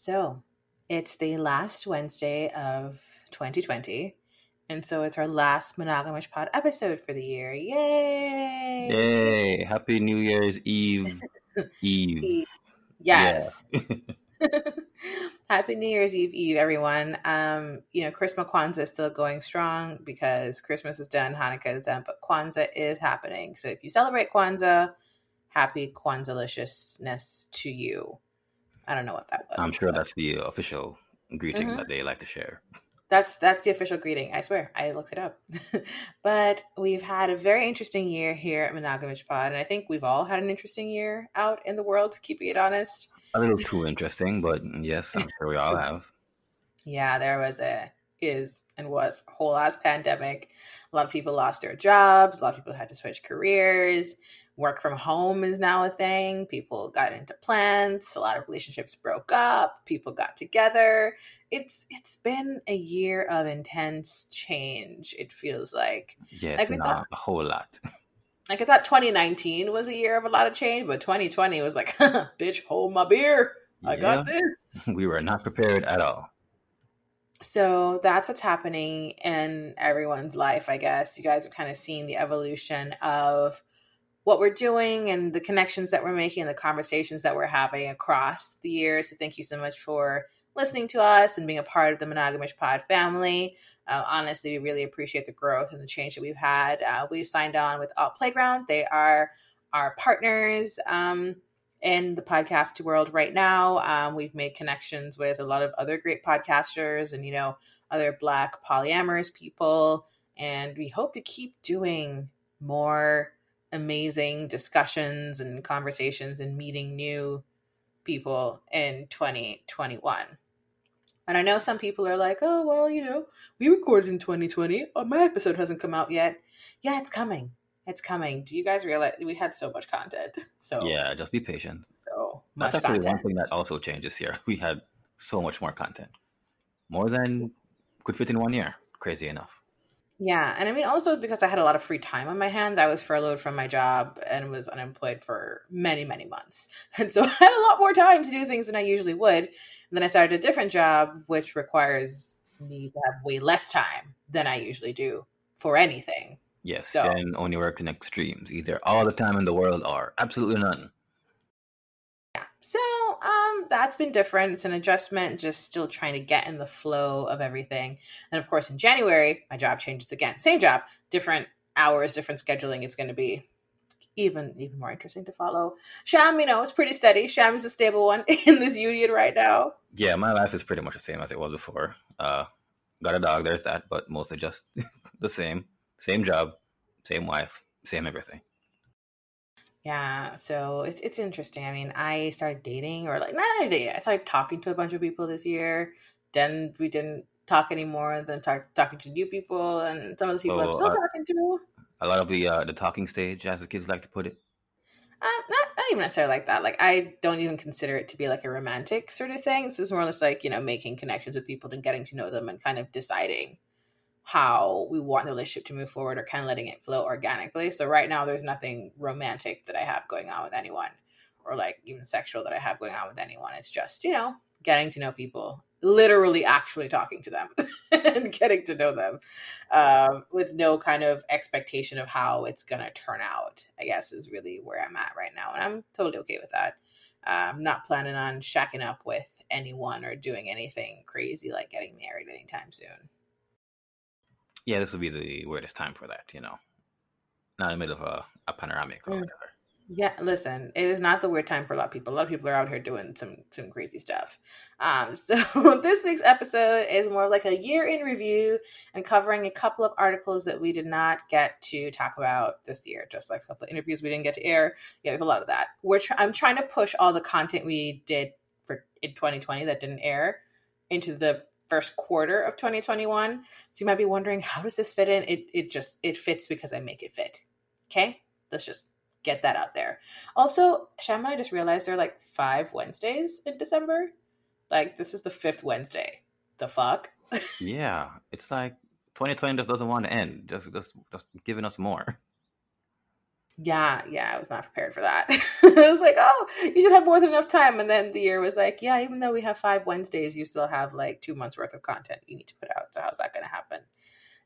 So it's the last Wednesday of 2020. And so it's our last Monogamish Pod episode for the year. Yay! Yay! Happy New Year's Eve. Eve. Yes. Happy New Year's Eve, Eve, everyone. Um, you know, Christmas Kwanzaa is still going strong because Christmas is done, Hanukkah is done, but Kwanzaa is happening. So if you celebrate Kwanzaa, happy Kwanzaa-liciousness to you. I don't know what that was. I'm sure that's the official greeting mm-hmm. that they like to share. That's that's the official greeting. I swear, I looked it up. but we've had a very interesting year here at Monogamish Pod, and I think we've all had an interesting year out in the world. Keeping it honest, a little too interesting, but yes, I'm sure we all have. Yeah, there was a is and was a whole ass pandemic. A lot of people lost their jobs. A lot of people had to switch careers. Work from home is now a thing. People got into plants. A lot of relationships broke up. People got together it's it's been a year of intense change. It feels like yeah, like we thought, a whole lot. Like I thought 2019 was a year of a lot of change, but 2020 was like, bitch, hold my beer. I yeah, got this. We were not prepared at all. So that's what's happening in everyone's life, I guess. You guys have kind of seen the evolution of what we're doing and the connections that we're making and the conversations that we're having across the years. So thank you so much for listening to us and being a part of the Monogamish Pod family. Uh, honestly, we really appreciate the growth and the change that we've had. Uh, we've signed on with Alt Playground. They are our partners um, in the podcast world right now. Um, we've made connections with a lot of other great podcasters and, you know, other Black polyamorous people. And we hope to keep doing more amazing discussions and conversations and meeting new people in 2021. And I know some people are like, oh, well, you know, we recorded in 2020. Oh, my episode hasn't come out yet. Yeah, it's coming. It's coming. Do you guys realize we had so much content? So yeah, just be patient. So much That's actually content. one thing that also changes here. We had so much more content, more than could fit in one year. Crazy enough. Yeah, and I mean also because I had a lot of free time on my hands. I was furloughed from my job and was unemployed for many, many months. And so I had a lot more time to do things than I usually would. And then I started a different job which requires me to have way less time than I usually do for anything. Yes, so, and only works in extremes, either all the time in the world or absolutely none. So um, that's been different. It's an adjustment, just still trying to get in the flow of everything. And of course, in January, my job changes again. Same job, different hours, different scheduling. It's going to be even even more interesting to follow. Sham, you know, is pretty steady. Sham is a stable one in this union right now. Yeah, my life is pretty much the same as it was before. Uh, got a dog, there's that, but mostly just the same. Same job, same wife, same everything. Yeah, so it's it's interesting. I mean, I started dating or like not dating. I started talking to a bunch of people this year. Then we didn't talk anymore. Then talk, talking to new people, and some of the people I'm still uh, talking to. A lot of the uh, the talking stage, as the kids like to put it. Uh, not not even necessarily like that. Like I don't even consider it to be like a romantic sort of thing. This is more or less like you know making connections with people and getting to know them and kind of deciding how we want the relationship to move forward or kind of letting it flow organically. So right now there's nothing romantic that I have going on with anyone or like even sexual that I have going on with anyone. It's just, you know, getting to know people, literally actually talking to them and getting to know them um, with no kind of expectation of how it's going to turn out, I guess is really where I'm at right now. And I'm totally okay with that. I'm not planning on shacking up with anyone or doing anything crazy like getting married anytime soon yeah, this would be the weirdest time for that, you know, not in the middle of a, a panoramic or mm. whatever. Yeah, listen, it is not the weird time for a lot of people. A lot of people are out here doing some some crazy stuff. Um, so this week's episode is more like a year in review and covering a couple of articles that we did not get to talk about this year. Just like a couple of interviews we didn't get to air. Yeah, there's a lot of that. We're tr- I'm trying to push all the content we did for in 2020 that didn't air into the first quarter of 2021. So you might be wondering, how does this fit in? It it just it fits because I make it fit. Okay, let's just get that out there. Also, Sham and I just realized there are like five Wednesdays in December. Like this is the fifth Wednesday. The fuck? yeah, it's like 2020 just doesn't want to end. Just just just giving us more. Yeah, yeah, I was not prepared for that. I was like, oh, you should have more than enough time. And then the year was like, yeah, even though we have five Wednesdays, you still have like two months worth of content you need to put out. So how's that going to happen?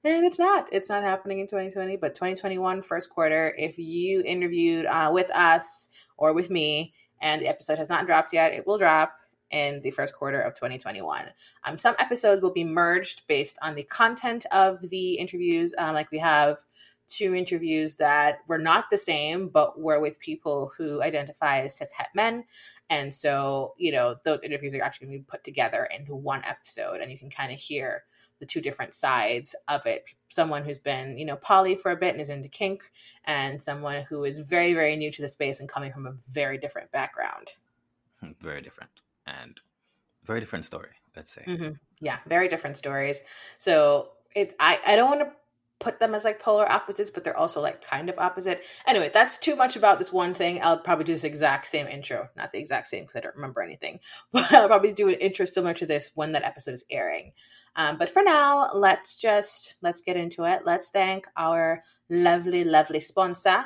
And it's not. It's not happening in 2020, but 2021 first quarter. If you interviewed uh, with us or with me, and the episode has not dropped yet, it will drop in the first quarter of 2021. Um, some episodes will be merged based on the content of the interviews. Um, like we have two interviews that were not the same, but were with people who identify as cishet men. And so, you know, those interviews are actually going to be put together into one episode, and you can kind of hear the two different sides of it. Someone who's been, you know, poly for a bit and is into kink, and someone who is very, very new to the space and coming from a very different background. Very different and very different story. Let's say. Mm-hmm. Yeah, very different stories. So it, I, I don't want to put them as like polar opposites, but they're also like kind of opposite. Anyway, that's too much about this one thing. I'll probably do this exact same intro, not the exact same because I don't remember anything, but I'll probably do an intro similar to this when that episode is airing. Um, but for now, let's just let's get into it. Let's thank our lovely, lovely sponsor,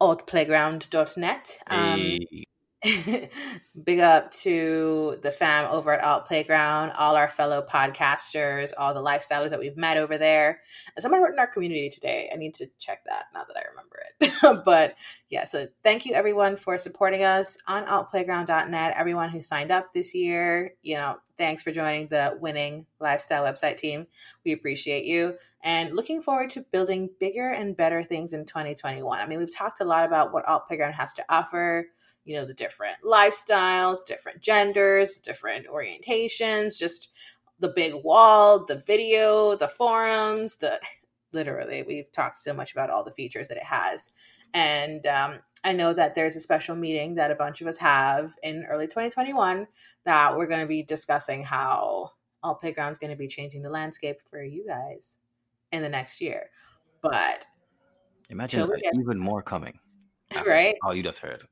altplayground.net. Um, hey. big up to the fam over at Alt Playground, all our fellow podcasters, all the lifestylers that we've met over there. Someone wrote in our community today. I need to check that now that I remember it. but yeah, so thank you everyone for supporting us on altplayground.net. Everyone who signed up this year, you know, thanks for joining the winning lifestyle website team. We appreciate you and looking forward to building bigger and better things in 2021. I mean, we've talked a lot about what Alt Playground has to offer you know, the different lifestyles, different genders, different orientations, just the big wall, the video, the forums, the literally, we've talked so much about all the features that it has. And um, I know that there's a special meeting that a bunch of us have in early 2021 that we're going to be discussing how Alt Playground is going to be changing the landscape for you guys in the next year. But imagine even more coming. Right? All you just heard.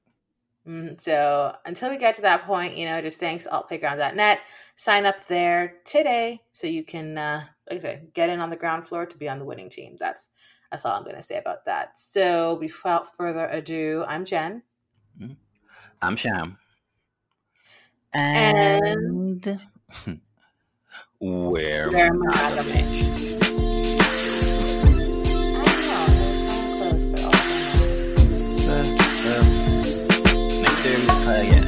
Mm-hmm. So until we get to that point, you know, just thanks altplayground.net. Sign up there today so you can, uh, like I said, get in on the ground floor to be on the winning team. That's that's all I'm going to say about that. So without further ado, I'm Jen. Mm-hmm. I'm Sham. And, and we're, we're again.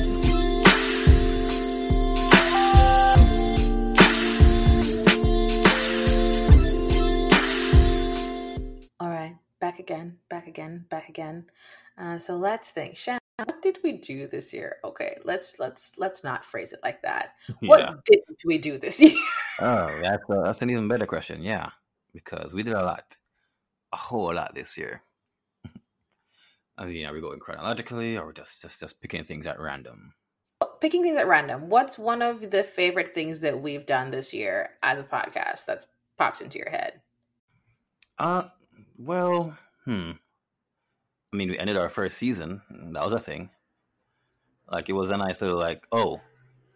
All right, back again, back again, back again. Uh, so let's think. Sham, what did we do this year? Okay, let's let's let's not phrase it like that. What yeah. did we do this year? oh, that's a, that's an even better question. Yeah, because we did a lot, a whole lot this year. I mean, are we going chronologically or just just just picking things at random? Picking things at random. What's one of the favorite things that we've done this year as a podcast that's popped into your head? Uh, well, hmm. I mean, we ended our first season. That was a thing. Like, it was a nice little like, oh,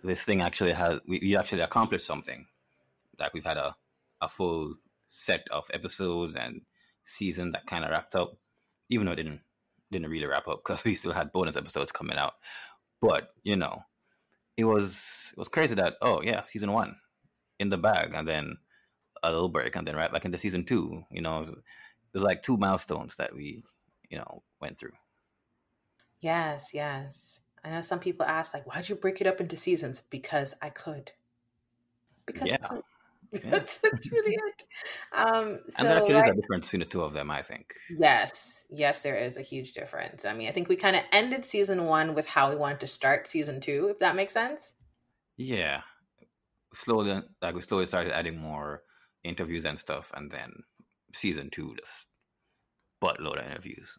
this thing actually has we, we actually accomplished something. Like we've had a a full set of episodes and season that kind of wrapped up, even though it didn't didn't really wrap up because we still had bonus episodes coming out. But you know, it was it was crazy that oh yeah, season one in the bag, and then a little break, and then right back into season two. You know, it was like two milestones that we you know went through. Yes, yes. I know some people ask like, why'd you break it up into seasons? Because I could. Because yeah. I could. that's, that's really it. Um, so, and there actually is a difference between the two of them, I think. Yes, yes, there is a huge difference. I mean, I think we kind of ended season one with how we wanted to start season two, if that makes sense. Yeah, slowly, like we slowly started adding more interviews and stuff, and then season two just buttload of interviews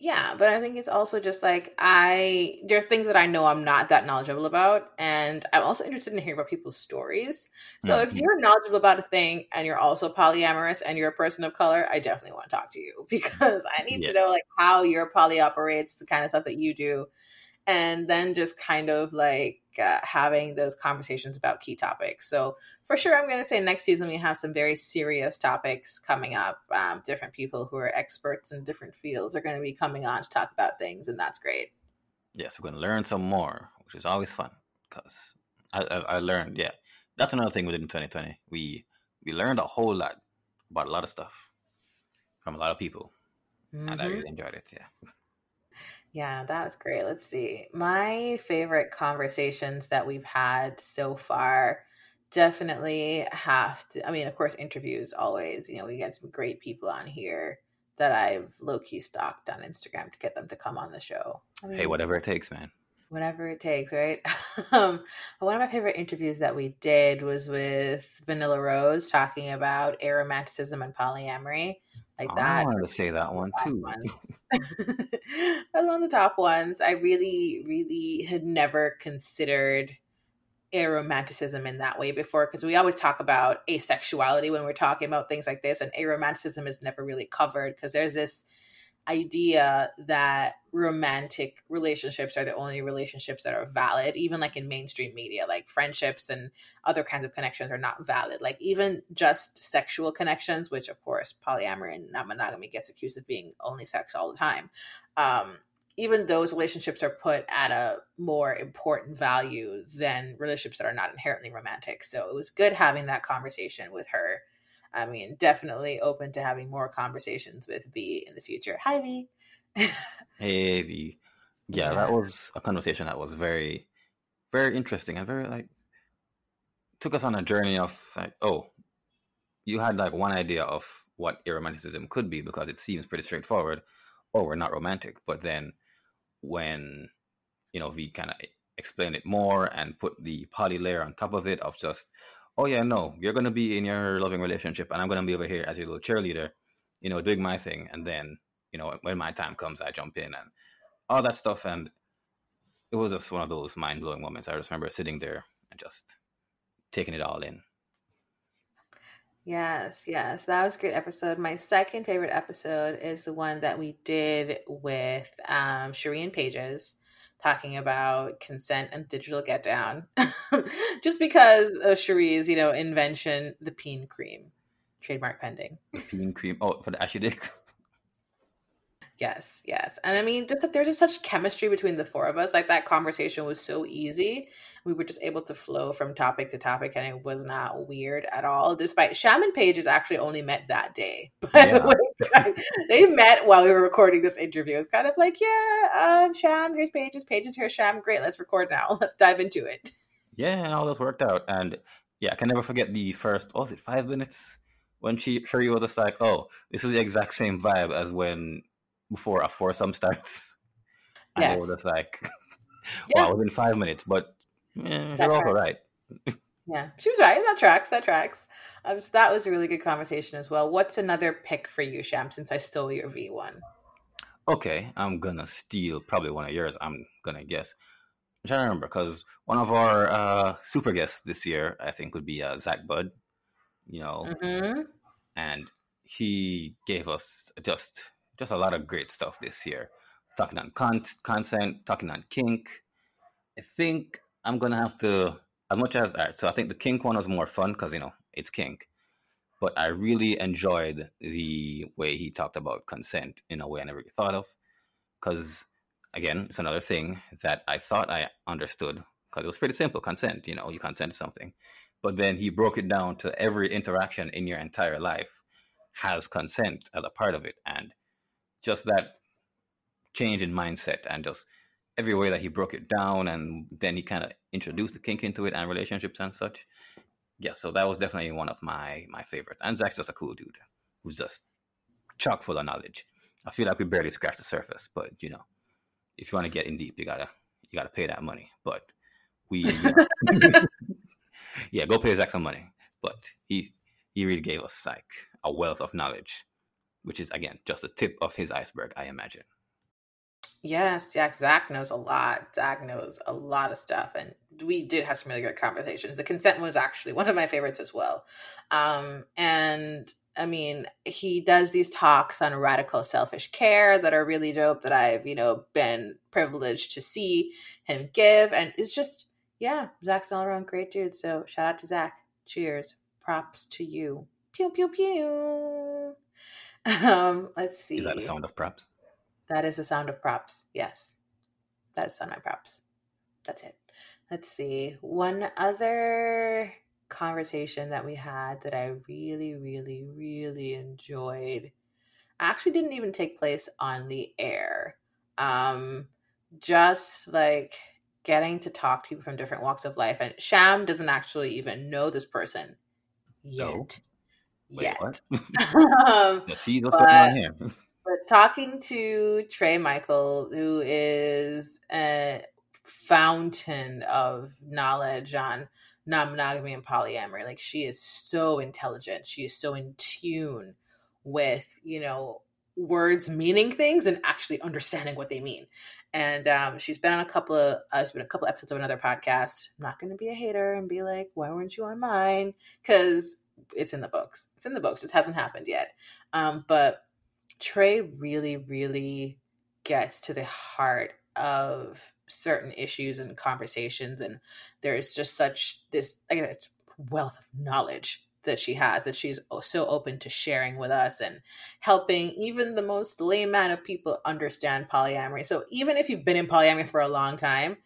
yeah but i think it's also just like i there are things that i know i'm not that knowledgeable about and i'm also interested in hearing about people's stories so mm-hmm. if you're knowledgeable about a thing and you're also polyamorous and you're a person of color i definitely want to talk to you because i need yes. to know like how your poly operates the kind of stuff that you do and then just kind of like uh, having those conversations about key topics. So for sure, I'm going to say next season we have some very serious topics coming up. Um, different people who are experts in different fields are going to be coming on to talk about things, and that's great. Yes, we're going to learn some more, which is always fun because I, I, I learned. Yeah, that's another thing we did in 2020. We we learned a whole lot about a lot of stuff from a lot of people, mm-hmm. and I mm-hmm. really enjoyed it. Yeah. Yeah, that was great. Let's see. My favorite conversations that we've had so far definitely have to I mean, of course, interviews always, you know, we get some great people on here that I've low key stalked on Instagram to get them to come on the show. I mean, hey, whatever it takes, man. Whatever it takes, right? um, one of my favorite interviews that we did was with Vanilla Rose talking about aromanticism and polyamory like that. I wanted to say that one too. That's one of the top ones. I really, really had never considered aromanticism in that way before because we always talk about asexuality when we're talking about things like this, and aromanticism is never really covered because there's this idea that romantic relationships are the only relationships that are valid even like in mainstream media like friendships and other kinds of connections are not valid. Like even just sexual connections which of course polyamory and not monogamy gets accused of being only sex all the time um, even those relationships are put at a more important value than relationships that are not inherently romantic. So it was good having that conversation with her I mean, definitely open to having more conversations with V in the future. Hi, V. hey, V. Yeah, yeah, that was a conversation that was very, very interesting and very like took us on a journey of like, oh, you had like one idea of what romanticism could be because it seems pretty straightforward. Oh, we're not romantic, but then when you know V kind of explained it more and put the poly layer on top of it of just oh yeah, no, you're gonna be in your loving relationship, and I'm gonna be over here as your little cheerleader, you know, doing my thing, and then you know when my time comes, I jump in and all that stuff, and it was just one of those mind blowing moments. I just remember sitting there and just taking it all in. Yes, yes, that was a great episode. My second favorite episode is the one that we did with um, Shireen Pages talking about consent and digital get down just because of Cherie's, you know, invention, the peen cream, trademark pending. The peen cream. Oh, for the ashy dicks. Yes, yes. And I mean, just that there's just such chemistry between the four of us. Like that conversation was so easy. We were just able to flow from topic to topic and it was not weird at all. Despite Sham and Paige actually only met that day. By yeah. the way, they met while we were recording this interview. It's kind of like, yeah, um, Sham, here's Pages, Pages, here, Sham. Great, let's record now. Let's dive into it. Yeah, and all this worked out. And yeah, I can never forget the first, was it five minutes? When she, Cherie was just like, oh, this is the exact same vibe as when before a foursome starts. And yes. they were just like, yeah. wow, within five minutes, but eh, you're all right. yeah, she was right. That tracks. That tracks. Um, so that was a really good conversation as well. What's another pick for you, Sham? Since I stole your V one. Okay, I'm gonna steal probably one of yours. I'm gonna guess. I'm trying to remember because one of our uh, super guests this year, I think, would be uh, Zach Bud. You know, mm-hmm. and he gave us just just a lot of great stuff this year. Talking on con- consent, talking on kink. I think I'm gonna have to, as much as so I think the kink one was more fun because you know it's kink, but I really enjoyed the way he talked about consent in a way I never thought of. Because again, it's another thing that I thought I understood because it was pretty simple consent. You know, you consent to something, but then he broke it down to every interaction in your entire life has consent as a part of it, and just that change in mindset and just every way that he broke it down and then he kind of introduced the kink into it and relationships and such. Yeah so that was definitely one of my my favorites. And zach's just a cool dude who's just chock full of knowledge. I feel like we barely scratched the surface but you know if you want to get in deep you gotta you gotta pay that money. But we yeah go pay zach some money. But he he really gave us like a wealth of knowledge which is again just the tip of his iceberg, I imagine. Yes, yeah, Zach knows a lot. Zach knows a lot of stuff, and we did have some really good conversations. The consent was actually one of my favorites as well. Um, and I mean, he does these talks on radical selfish care that are really dope that I've, you know, been privileged to see him give. And it's just, yeah, Zach's all around great dude. So shout out to Zach. Cheers. Props to you. Pew, pew, pew. Um, let's see. Is that a sound of props? That is the sound of props. Yes. That is sound of props. That's it. Let's see. One other conversation that we had that I really, really, really enjoyed actually didn't even take place on the air. Um, just like getting to talk to people from different walks of life. And Sham doesn't actually even know this person yet. No. Wait, yet. Um, see what's but, going on here. but talking to Trey Michael, who is a fountain of knowledge on non-monogamy and polyamory like she is so intelligent. She is so in tune with you know words meaning things and actually understanding what they mean. And um, she's been on a couple of uh, she's been a couple episodes of another podcast. I'm not going to be a hater and be like why weren't you on mine? Because it's in the books. It's in the books. It hasn't happened yet. Um, but trey really really gets to the heart of certain issues and conversations and there's just such this wealth of knowledge that she has that she's so open to sharing with us and helping even the most layman of people understand polyamory. So even if you've been in polyamory for a long time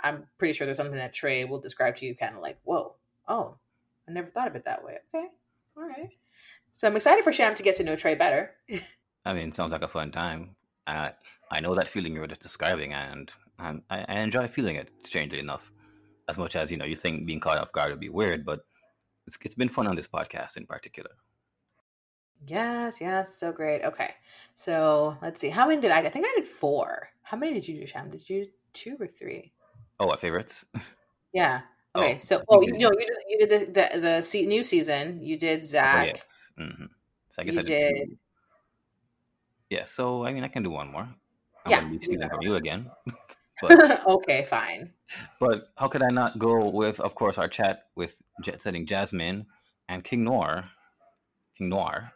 i'm pretty sure there's something that trey will describe to you kind of like whoa oh i never thought of it that way okay all right so i'm excited for sham to get to know trey better i mean sounds like a fun time uh, i know that feeling you were just describing and I, I enjoy feeling it. Strangely enough, as much as you know, you think being caught off guard would be weird, but it's it's been fun on this podcast in particular. Yes, yes, so great. Okay, so let's see. How many did I? I think I did four. How many did you do, Sham? Did you do two or three? Oh, what favorites? Yeah. Okay, oh, so oh, you know, you did, you did the the, the se- new season. You did Zach. Yes. mm-hmm. So I guess you I did. did yeah. So I mean, I can do one more. I'm yeah, be stealing from you again. But, okay, fine. But how could I not go with, of course, our chat with jet setting Jasmine and King Noir, King Noir,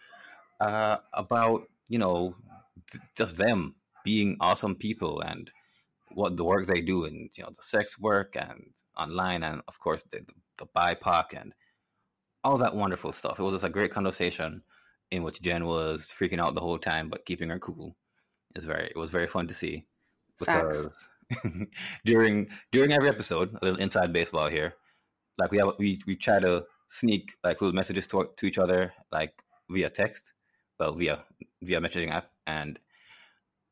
uh, about you know just them being awesome people and what the work they do and you know the sex work and online and of course the, the BIPOC and all that wonderful stuff. It was just a great conversation in which Jen was freaking out the whole time but keeping her cool. It's very it was very fun to see because during during every episode, a little inside baseball here, like we have we we try to sneak like little messages to, to each other like via text, well via via messaging app, and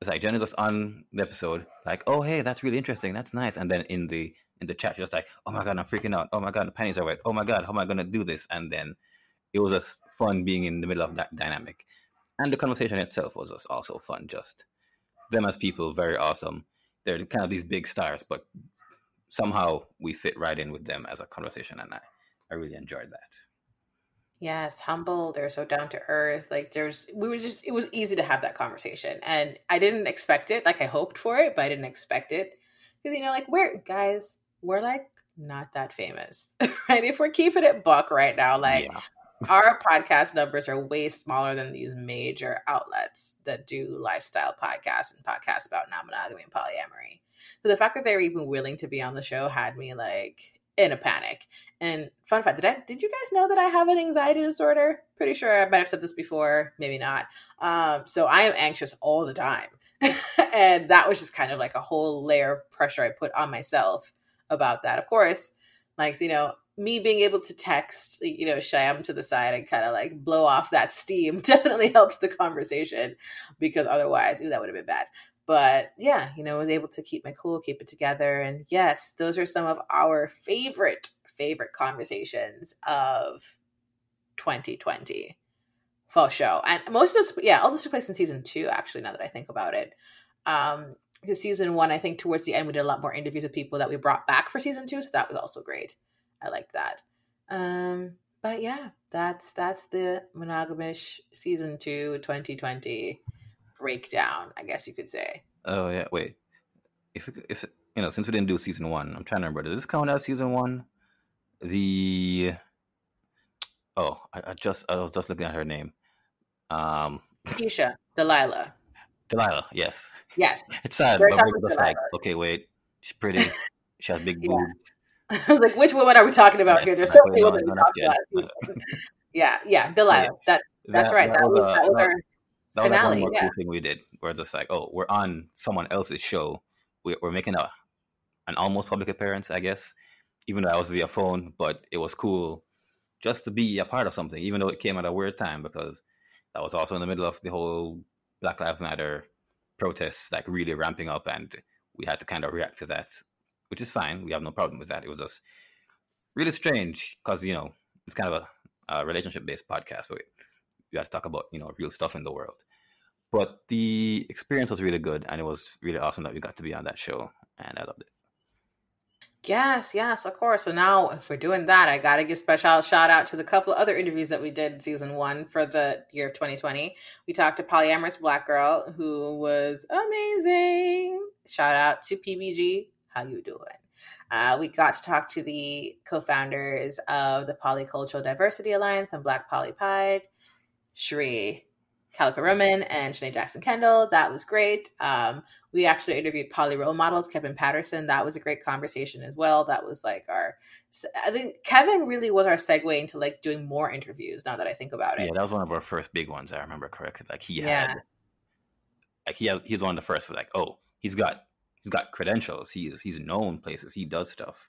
it's like Jen is just on the episode, like, oh hey, that's really interesting, that's nice, and then in the in the chat, just like, oh my god, I'm freaking out, oh my god, the pennies are wet, oh my god, how am I gonna do this? And then it was just fun being in the middle of that dynamic, and the conversation itself was just also fun, just them as people very awesome. They're kind of these big stars, but somehow we fit right in with them as a conversation, and I, I really enjoyed that. Yes, humble. They're so down to earth. Like there's, we were just, it was easy to have that conversation, and I didn't expect it. Like I hoped for it, but I didn't expect it because you know, like we're guys, we're like not that famous, right? If we're keeping it buck right now, like yeah our podcast numbers are way smaller than these major outlets that do lifestyle podcasts and podcasts about non-monogamy and polyamory. So the fact that they were even willing to be on the show had me like in a panic. And fun fact, did I did you guys know that I have an anxiety disorder? Pretty sure I might have said this before, maybe not. Um, so I am anxious all the time. and that was just kind of like a whole layer of pressure I put on myself about that. Of course, like you know, me being able to text, you know, Shyam to the side and kind of like blow off that steam definitely helped the conversation because otherwise, ooh, that would have been bad. But yeah, you know, I was able to keep my cool, keep it together. And yes, those are some of our favorite, favorite conversations of 2020 fall show. And most of those, yeah, all this took place in season two, actually, now that I think about it. Um, because season one, I think towards the end, we did a lot more interviews with people that we brought back for season two. So that was also great. I like that. Um, but yeah, that's that's the monogamish season two 2020 breakdown, I guess you could say. Oh yeah, wait. If if you know, since we didn't do season one, I'm trying to remember. Does this count as season one? The oh, I, I just I was just looking at her name. Um, Keisha, Delilah. Delilah, yes. Yes. It's sad, We're but we're just Delilah. like, okay, wait, she's pretty. She has big Yeah. boobs. I was like, which woman are we talking about Right, here? There's so many women we talked about. good. last season. yeah, yeah, Delilah. Yes. That that's right. That, was, a- that was that- our that was like one finale. more Yeah. cool thing we did. We're just like, oh, we're on someone else's show. We, we're making a an almost public appearance, I guess. Even though I was via phone, but it was cool just to be a part of something, even though it came at a weird time because that was also in the middle of the whole Black Lives Matter protests, like really ramping up, and we had to kind of react to that, which is fine. We have no problem with that. It was just really strange because you know it's kind of a, a relationship based podcast where you have to talk about you know real stuff in the world. But the experience was really good, and it was really awesome that we got to be on that show, and I loved it. Yes, yes, of course. So now, if we're doing that, I got to give special shout out to the couple of other interviews that we did in season one for the year of 2020. We talked to polyamorous black girl who was amazing. Shout out to PBG. How you doing? Uh, we got to talk to the co-founders of the Polycultural Diversity Alliance and Black Poly Pride, Shri Calico Roman and Shanae Jackson Kendall. That was great. Um, we actually interviewed poly role models, Kevin Patterson. That was a great conversation as well. That was like our, I think Kevin really was our segue into like doing more interviews. Now that I think about it, Yeah, that was one of our first big ones. I remember correctly. Like he Yeah. had, like he had, he's one of the first. For like, oh, he's got he's got credentials. He's he's known places. He does stuff.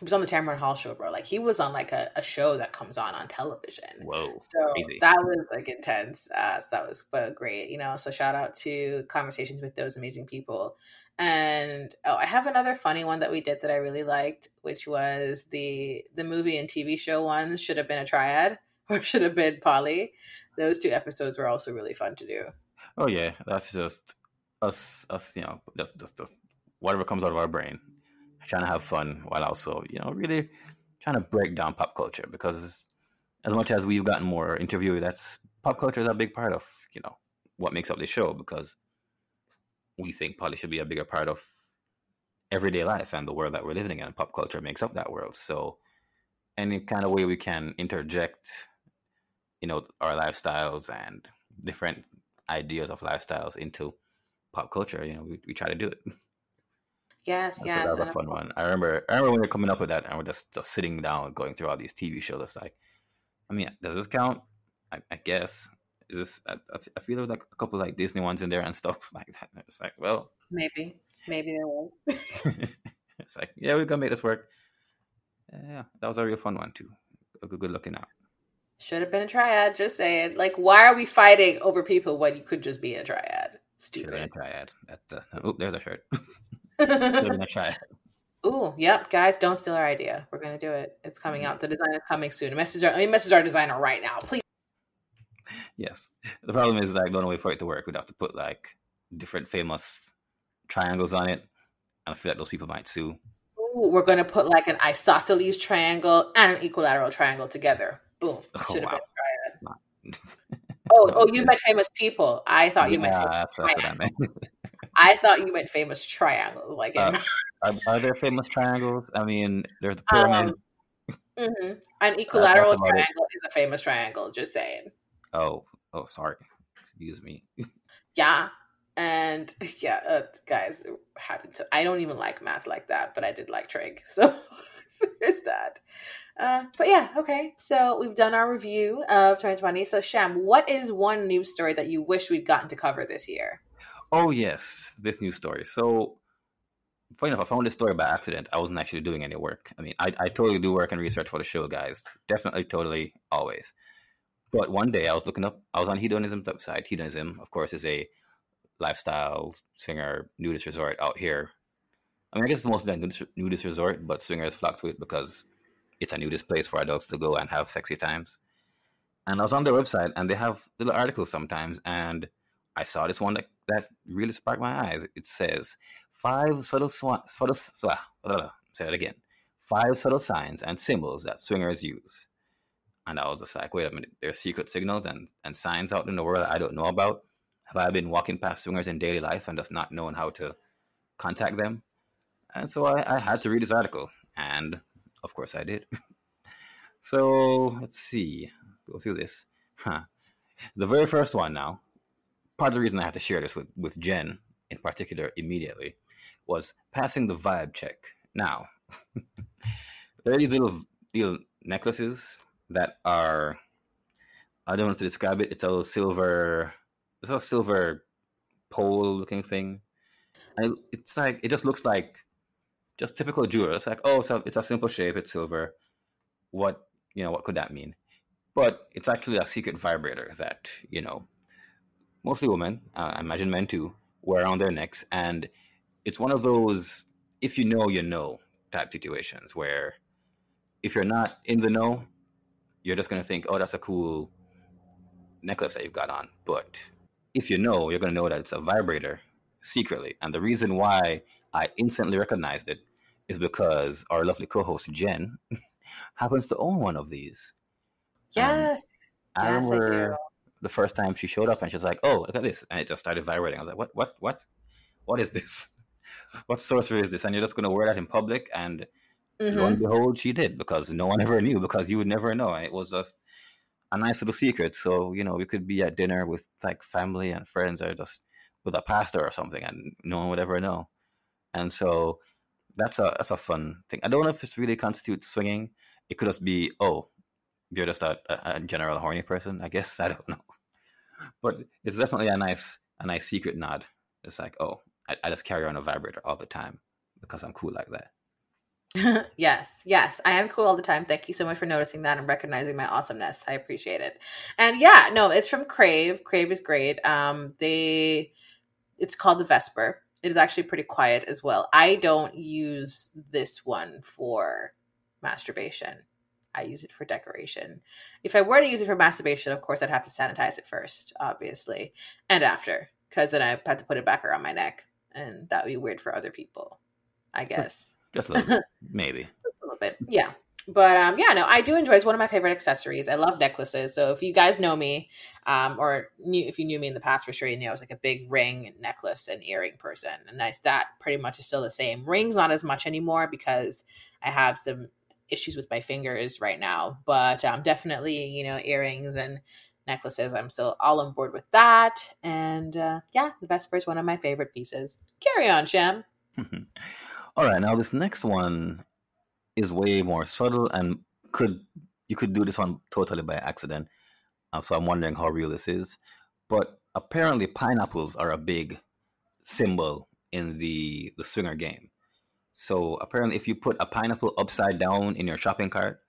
He was on the Tamron Hall show, bro. Like he was on like a, a show that comes on on television. Whoa, So crazy. that was like intense. Uh, so that was but great, you know. So shout out to conversations with those amazing people. And oh, I have another funny one that we did that I really liked, which was the the movie and TV show ones should have been a triad or should have been poly. Those two episodes were also really fun to do. Oh yeah, that's just us us. You know, just, just, just whatever comes out of our brain, trying to have fun while also you know really trying to break down pop culture because as much as we've gotten more interview, that's pop culture is a big part of you know what makes up the show because we think poly should be a bigger part of everyday life and the world that we're living in and pop culture makes up that world. So any kind of way we can interject you know our lifestyles and different ideas of lifestyles into pop culture you know we, we try to do it Yes, That's- yes. that was a fun one i remember i remember when we were coming up with that and we're just, just sitting down going through all these tv shows it's like i mean does this count i, I guess is this I feel there's like a couple like disney ones in there and stuff like that And it's like well Maybe, maybe there was. it's like yeah we're gonna make this work yeah that was a real fun one too a good, good looking out Should have been a triad. Just saying. Like, why are we fighting over people when you could just be a triad? Been a Stupid. triad. That, uh, oh, there's a shirt. Should have been a triad. Ooh, yep, guys, don't steal our idea. We're gonna do it. It's coming out. The design is coming soon. Message our, I mean, message our designer right now, please. Yes. The problem is like the only way for it to work, we'd have to put like different famous triangles on it. And I feel like those people might sue. Ooh, we're gonna put like an isosceles triangle and an equilateral triangle together. Boom. Oh, Should have wow. been triad. Oh, oh, you meant famous people. I thought you meant. Famous, that's, that's what I meant. I thought you meant famous triangles. Like, Uh, are, are there famous triangles? I mean, there's the pyramid. um, mhm. an equilateral it. triangle is a famous triangle. Just saying. oh, oh, sorry. Excuse me. Yeah. And yeah, uh, guys, happy to. I don't even like math like that, but I did like trig. So there's that. Uh, but yeah, okay. So we've done our review of 2020. So, Sham, what is one news story that you wish we'd gotten to cover this year? Oh yes, this news story. So, funny enough, I found this story by accident. I wasn't actually doing any work. I mean, I, I totally do work and research for the show, guys. Definitely, totally, always. But one day I was looking up. I was on Hedonism's website. Hedonism, of course, is a lifestyle swinger nudist resort out here. I mean, I guess it's mostly a nudist, nudist resort, but swingers flock to it because it's a nudist place for adults to go and have sexy times. And I was on their website, and they have little articles sometimes, and I saw this one that, that really sparked my eyes. It says five subtle swa- subtle, swa- blah, blah, say that again. Five subtle signs and symbols that swingers use. And I was just like, wait a minute, there's secret signals and, and signs out in the world I don't know about. have I been walking past swingers in daily life and just not knowing how to contact them? And so I, I had to read this article, and of course I did. so let's see, go through this. Huh. The very first one now, part of the reason I have to share this with, with Jen in particular immediately was passing the vibe check. Now, there are these little, little necklaces that are, I don't know how to describe it. It's a little silver, it's a silver pole looking thing. And it's like, it just looks like just typical jewelry. It's like, oh, it's a, it's a simple shape, it's silver. What, you know, what could that mean? But it's actually a secret vibrator that, you know, mostly women, uh, I imagine men too, wear around their necks. And it's one of those, if you know, you know type situations where if you're not in the know, you're just going to think, oh, that's a cool necklace that you've got on. But if you know, you're going to know that it's a vibrator secretly. And the reason why I instantly recognized it is because our lovely co host, Jen, happens to own one of these. Yes. Um, I yes, remember I the first time she showed up and she's like, oh, look at this. And it just started vibrating. I was like, what, what, what? What is this? What sorcery is this? And you're just going to wear that in public and do. lo and Mhm. behold, she did because no one ever knew because you would never know. And it was just a nice little secret. So, you know, we could be at dinner with like family and friends or just with a pastor or something and no one would ever know. And so that's a that's a fun thing. I don't know if this really constitutes swinging. It could just be, oh, you're just a, a general horny person, I guess. I don't know. But it's definitely a nice a nice secret nod. It's like, oh, I, I just carry on a vibrator all the time because I'm cool like that. yes, yes, I am cool all the time. Thank you so much for noticing that and recognizing my awesomeness. I appreciate it. And yeah, no, it's from Crave. Crave is great. Um, they, it's called the Vesper. It is actually pretty quiet as well. I don't use this one for masturbation. I use it for decoration. If I were to use it for masturbation, of course, I'd have to sanitize it first, obviously, and after, because then I have to put it back around my neck, and that would be weird for other people, I guess Just a little bit, maybe. a little bit. Yeah. But um, yeah, no, I do enjoy. It's one of my favorite accessories. I love necklaces. So if you guys know me, um, or knew if you knew me in the past for sure, you knew I was like a big ring and necklace and earring person. And nice that pretty much is still the same. Rings not as much anymore because I have some issues with my fingers right now. But um, definitely, you know, earrings and necklaces. I'm still all on board with that. And uh, yeah, the Vesper is one of my favorite pieces. Carry on, Shem. All right, now this next one is way more subtle and could you could do this one totally by accident. Uh, so I'm wondering how real this is. But apparently, pineapples are a big symbol in the the swinger game. So apparently, if you put a pineapple upside down in your shopping cart,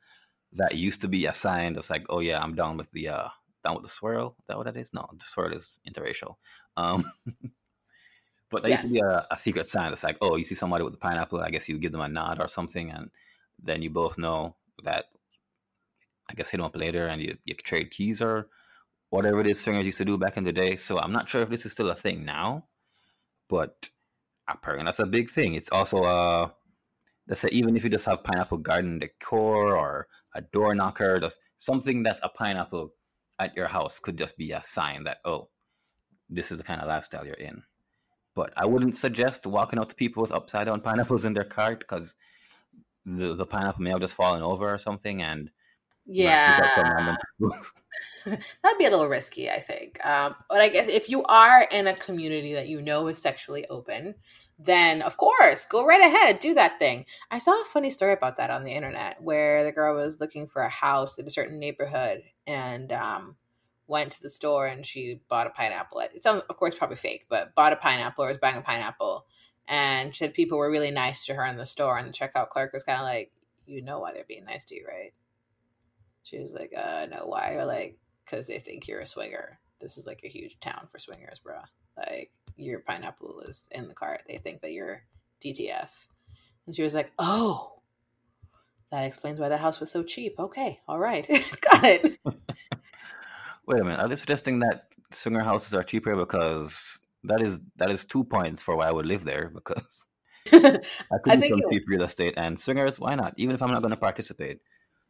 that used to be a sign that's like, oh yeah, I'm down with the uh down with the swirl. Is that what that is? No, the swirl is interracial. Um, but that used to be a, a secret sign. It's like, oh, you see somebody with a pineapple, I guess you give them a nod or something, and then you both know that. I guess hit them up later, and you you trade keys or whatever it is swingers used to do back in the day. So I'm not sure if this is still a thing now, but apparently that's a big thing. It's also uh let's say even if you just have pineapple garden decor or a door knocker, just something that's a pineapple at your house could just be a sign that oh, this is the kind of lifestyle you're in. But I wouldn't suggest walking up to people with upside down pineapples in their cart because the the pineapple may have just fallen over or something and you might pick up some Yeah. That'd be a little risky, I think. Um, but I guess if you are in a community that you know is sexually open, then of course, go right ahead, do that thing. I saw a funny story about that on the internet where the girl was looking for a house in a certain neighborhood and um, went to the store and she bought a pineapple. It sounds, of course, probably fake, but bought a pineapple or was buying a pineapple. And she said people were really nice to her in the store, and the checkout clerk was kind of like, "You know why they're being nice to you, right?" She was like, uh, no, why? Or like, because they think you're a swinger. This is like a huge town for swingers, bro. Like, your pineapple is in the cart. They think that you're DTF. And she was like, oh, that explains why the house was so cheap. Okay, all right. Got it. Wait a minute. Are they suggesting that swinger houses are cheaper because that is that is two points for why I would live there because I could I think some cheap real estate and swingers. Why not? Even if I'm not going to participate,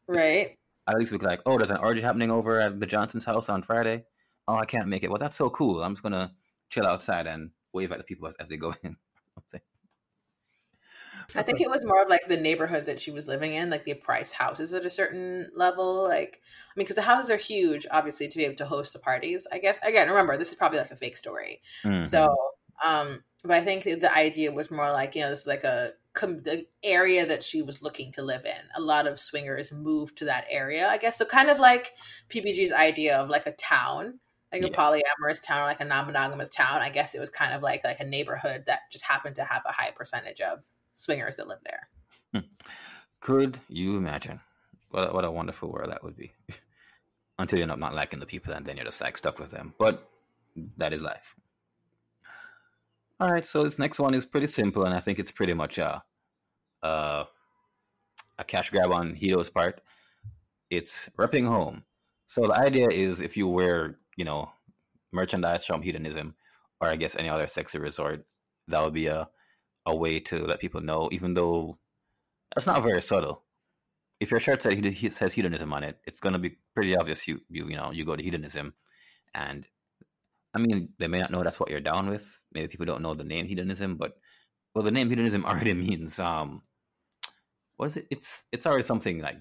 right? At least we could like, oh, there's an orgy happening over at the Johnson's house on Friday. Oh, I can't make it. Well, that's so cool. I'm just gonna chill outside and wave at the people as, as they go in. I think it was more of like the neighborhood that she was living in, like the price houses at a certain level. Like, I mean, because the houses are huge, obviously, to be able to host the parties. I guess again, remember this is probably like a fake story. Mm-hmm. So, um, but I think the idea was more like you know this is like a the area that she was looking to live in. A lot of swingers moved to that area, I guess. So kind of like PBG's idea of like a town, like yes. a polyamorous town, like a non-monogamous town. I guess it was kind of like like a neighborhood that just happened to have a high percentage of swingers that live there. Hmm. Could you imagine what what a wonderful world that would be? Until you end up not liking the people, and then you're just like stuck with them. But that is life. All right, so this next one is pretty simple, and I think it's pretty much a a, a cash grab on Hedo's part. It's repping home. So the idea is if you wear, you know, merchandise from hedonism, or I guess any other sexy resort, that would be a a way to let people know, even though that's not very subtle. If your shirt says, says hedonism on it, it's going to be pretty obvious you, you you know you go to hedonism, and I mean they may not know that's what you're down with. Maybe people don't know the name hedonism, but well, the name hedonism already means um, what is it? It's it's already something like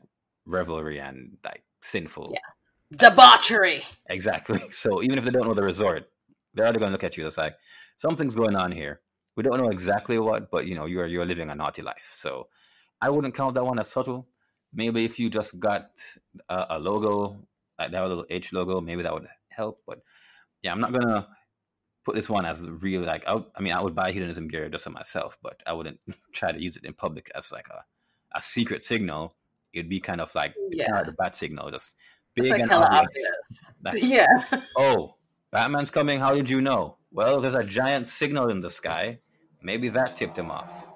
revelry and like sinful. Yeah, debauchery. Exactly. So even if they don't know the resort, they're already going to look at you as like something's going on here we don't know exactly what, but you know, you're you're living a naughty life. So I wouldn't count that one as subtle. Maybe if you just got a, a logo, like that little H logo, maybe that would help. But yeah, I'm not gonna put this one as real. Like, I, I mean, I would buy hedonism gear just for myself, but I wouldn't try to use it in public as like a, a secret signal. It'd be kind of like it's yeah. like the bat signal, just big like and obvious. obvious. yeah. oh, Batman's coming. How did you know? Well, there's a giant signal in the sky. Maybe that tipped him off.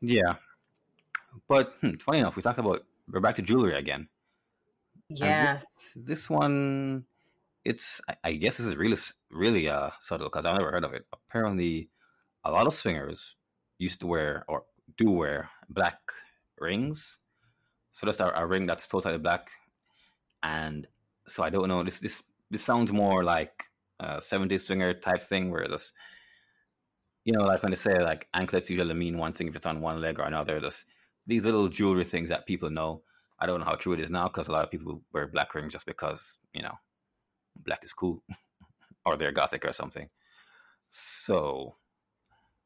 Yeah. But hmm, funny enough, we talked about we're back to jewelry again. Yes. This, this, one, it's I, I, guess this is really really uh subtle because I've never heard of it. Apparently, a lot of swingers used to wear or do wear black rings. So that's a, a ring that's totally black, and so I don't know. This this this sounds more like a 70s swinger type thing where this you know like when they say like anklets usually mean one thing if it's on one leg or another just these little jewelry things that people know i don't know how true it is now because a lot of people wear black rings just because you know black is cool or they're gothic or something so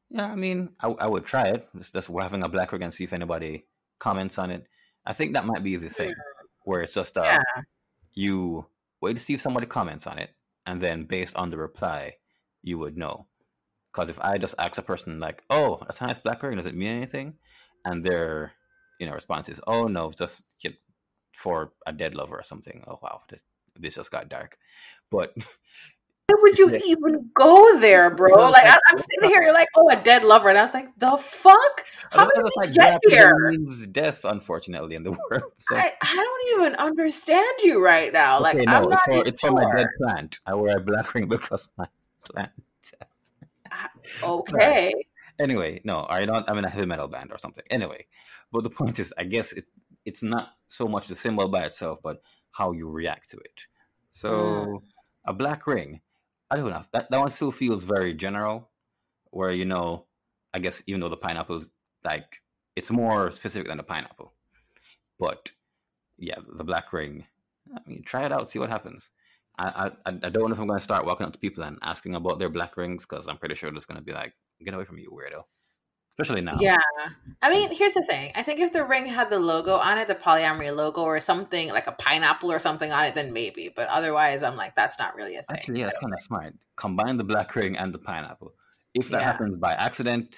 yeah i mean i, I would try it just, just having a black ring and see if anybody comments on it i think that might be the thing where it's just uh, yeah. you wait to see if somebody comments on it and then based on the reply, you would know. Because if I just ask a person like, "Oh, a nice black ring, does it mean anything?" and their you know response is, "Oh no, just for a dead lover or something." Oh wow, this, this just got dark. But why would you even go there, bro? Like I, am sitting here, you're like, "Oh, a dead lover," and I was like, "The fuck? How did we like get here?" Means death, unfortunately, in the world. So. I, I don't even understand you right now. Okay, like, no, I'm it's, for, it's for my dead plant. I wear a black ring because my plant. Ah, okay. Anyway, no, I don't. I'm in a heavy metal band or something. Anyway, but the point is, I guess it it's not so much the symbol by itself, but how you react to it. So, mm. a black ring I don't know. That that one still feels very general, where you know, I guess even though the pineapple is like it's more specific than the pineapple, but yeah, the black ring. I mean, try it out, see what happens. I I, I don't know if I'm going to start walking up to people and asking about their black rings because I'm pretty sure they're just going to be like, "Get away from you, weirdo." Especially now. Yeah. I mean, here's the thing. I think if the ring had the logo on it, the polyamory logo or something like a pineapple or something on it, then maybe. But otherwise, I'm like, that's not really a thing. Actually, yeah, it's kind of smart. Combine the black ring and the pineapple. If that yeah. happens by accident,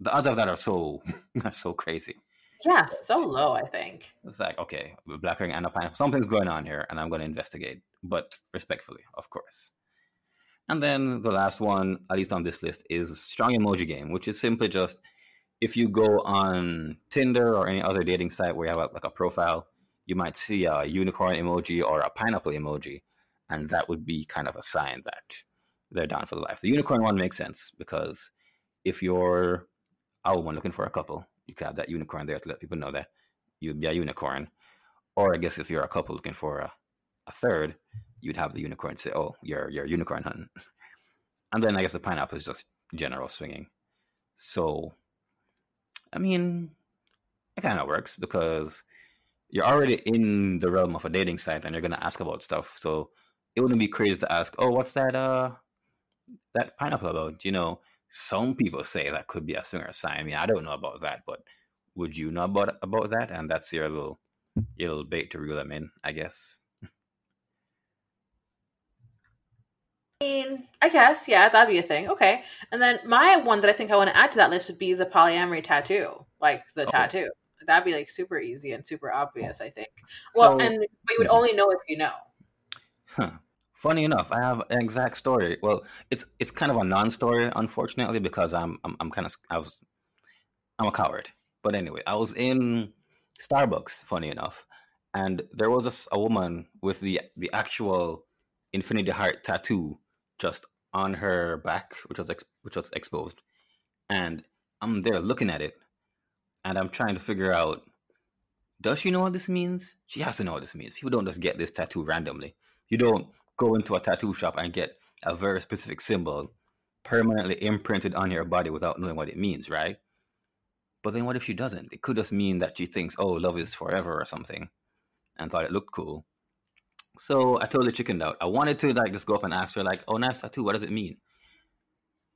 the odds of that are so are so crazy. Yeah, so low. I think it's like okay, black ring and a pineapple. Something's going on here, and I'm going to investigate, but respectfully, of course. And then the last one, at least on this list, is Strong Emoji Game, which is simply just if you go on Tinder or any other dating site where you have a, like a profile, you might see a unicorn emoji or a pineapple emoji, and that would be kind of a sign that they're down for the life. The unicorn one makes sense because if you're a woman looking for a couple, you could have that unicorn there to let people know that you'd be a unicorn. Or I guess if you're a couple looking for a, a third, you'd have the unicorn say, "Oh, you're you're unicorn hunting," and then I guess the pineapple is just general swinging. So, I mean, it kind of works because you're already in the realm of a dating site and you're going to ask about stuff. So it wouldn't be crazy to ask, "Oh, what's that? Uh, that pineapple about?" You know, some people say that could be a swinger sign. I mean, I don't know about that, but would you know about about that? And that's your little your little bait to reel them in, I guess. I mean, I guess, yeah, that'd be a thing. Okay. And then my one that I think I want to add to that list would be the polyamory tattoo, like the oh. tattoo. That'd be like super easy and super obvious, I think. Well, so, and but you would only know if you know. Huh. Funny enough, I have an exact story. Well, it's it's kind of a non-story, unfortunately, because I'm I'm, I'm kind of I was I'm a coward. But anyway, I was in Starbucks, funny enough, and there was a, a woman with the the actual Infinity Heart tattoo just on her back, which was ex- which was exposed, and I'm there looking at it, and I'm trying to figure out, does she know what this means? She has to know what this means. People don't just get this tattoo randomly. You don't go into a tattoo shop and get a very specific symbol permanently imprinted on your body without knowing what it means, right? But then what if she doesn't? It could just mean that she thinks, oh, love is forever or something, and thought it looked cool. So I totally chickened out. I wanted to like just go up and ask her like, "Oh, nice tattoo. What does it mean?"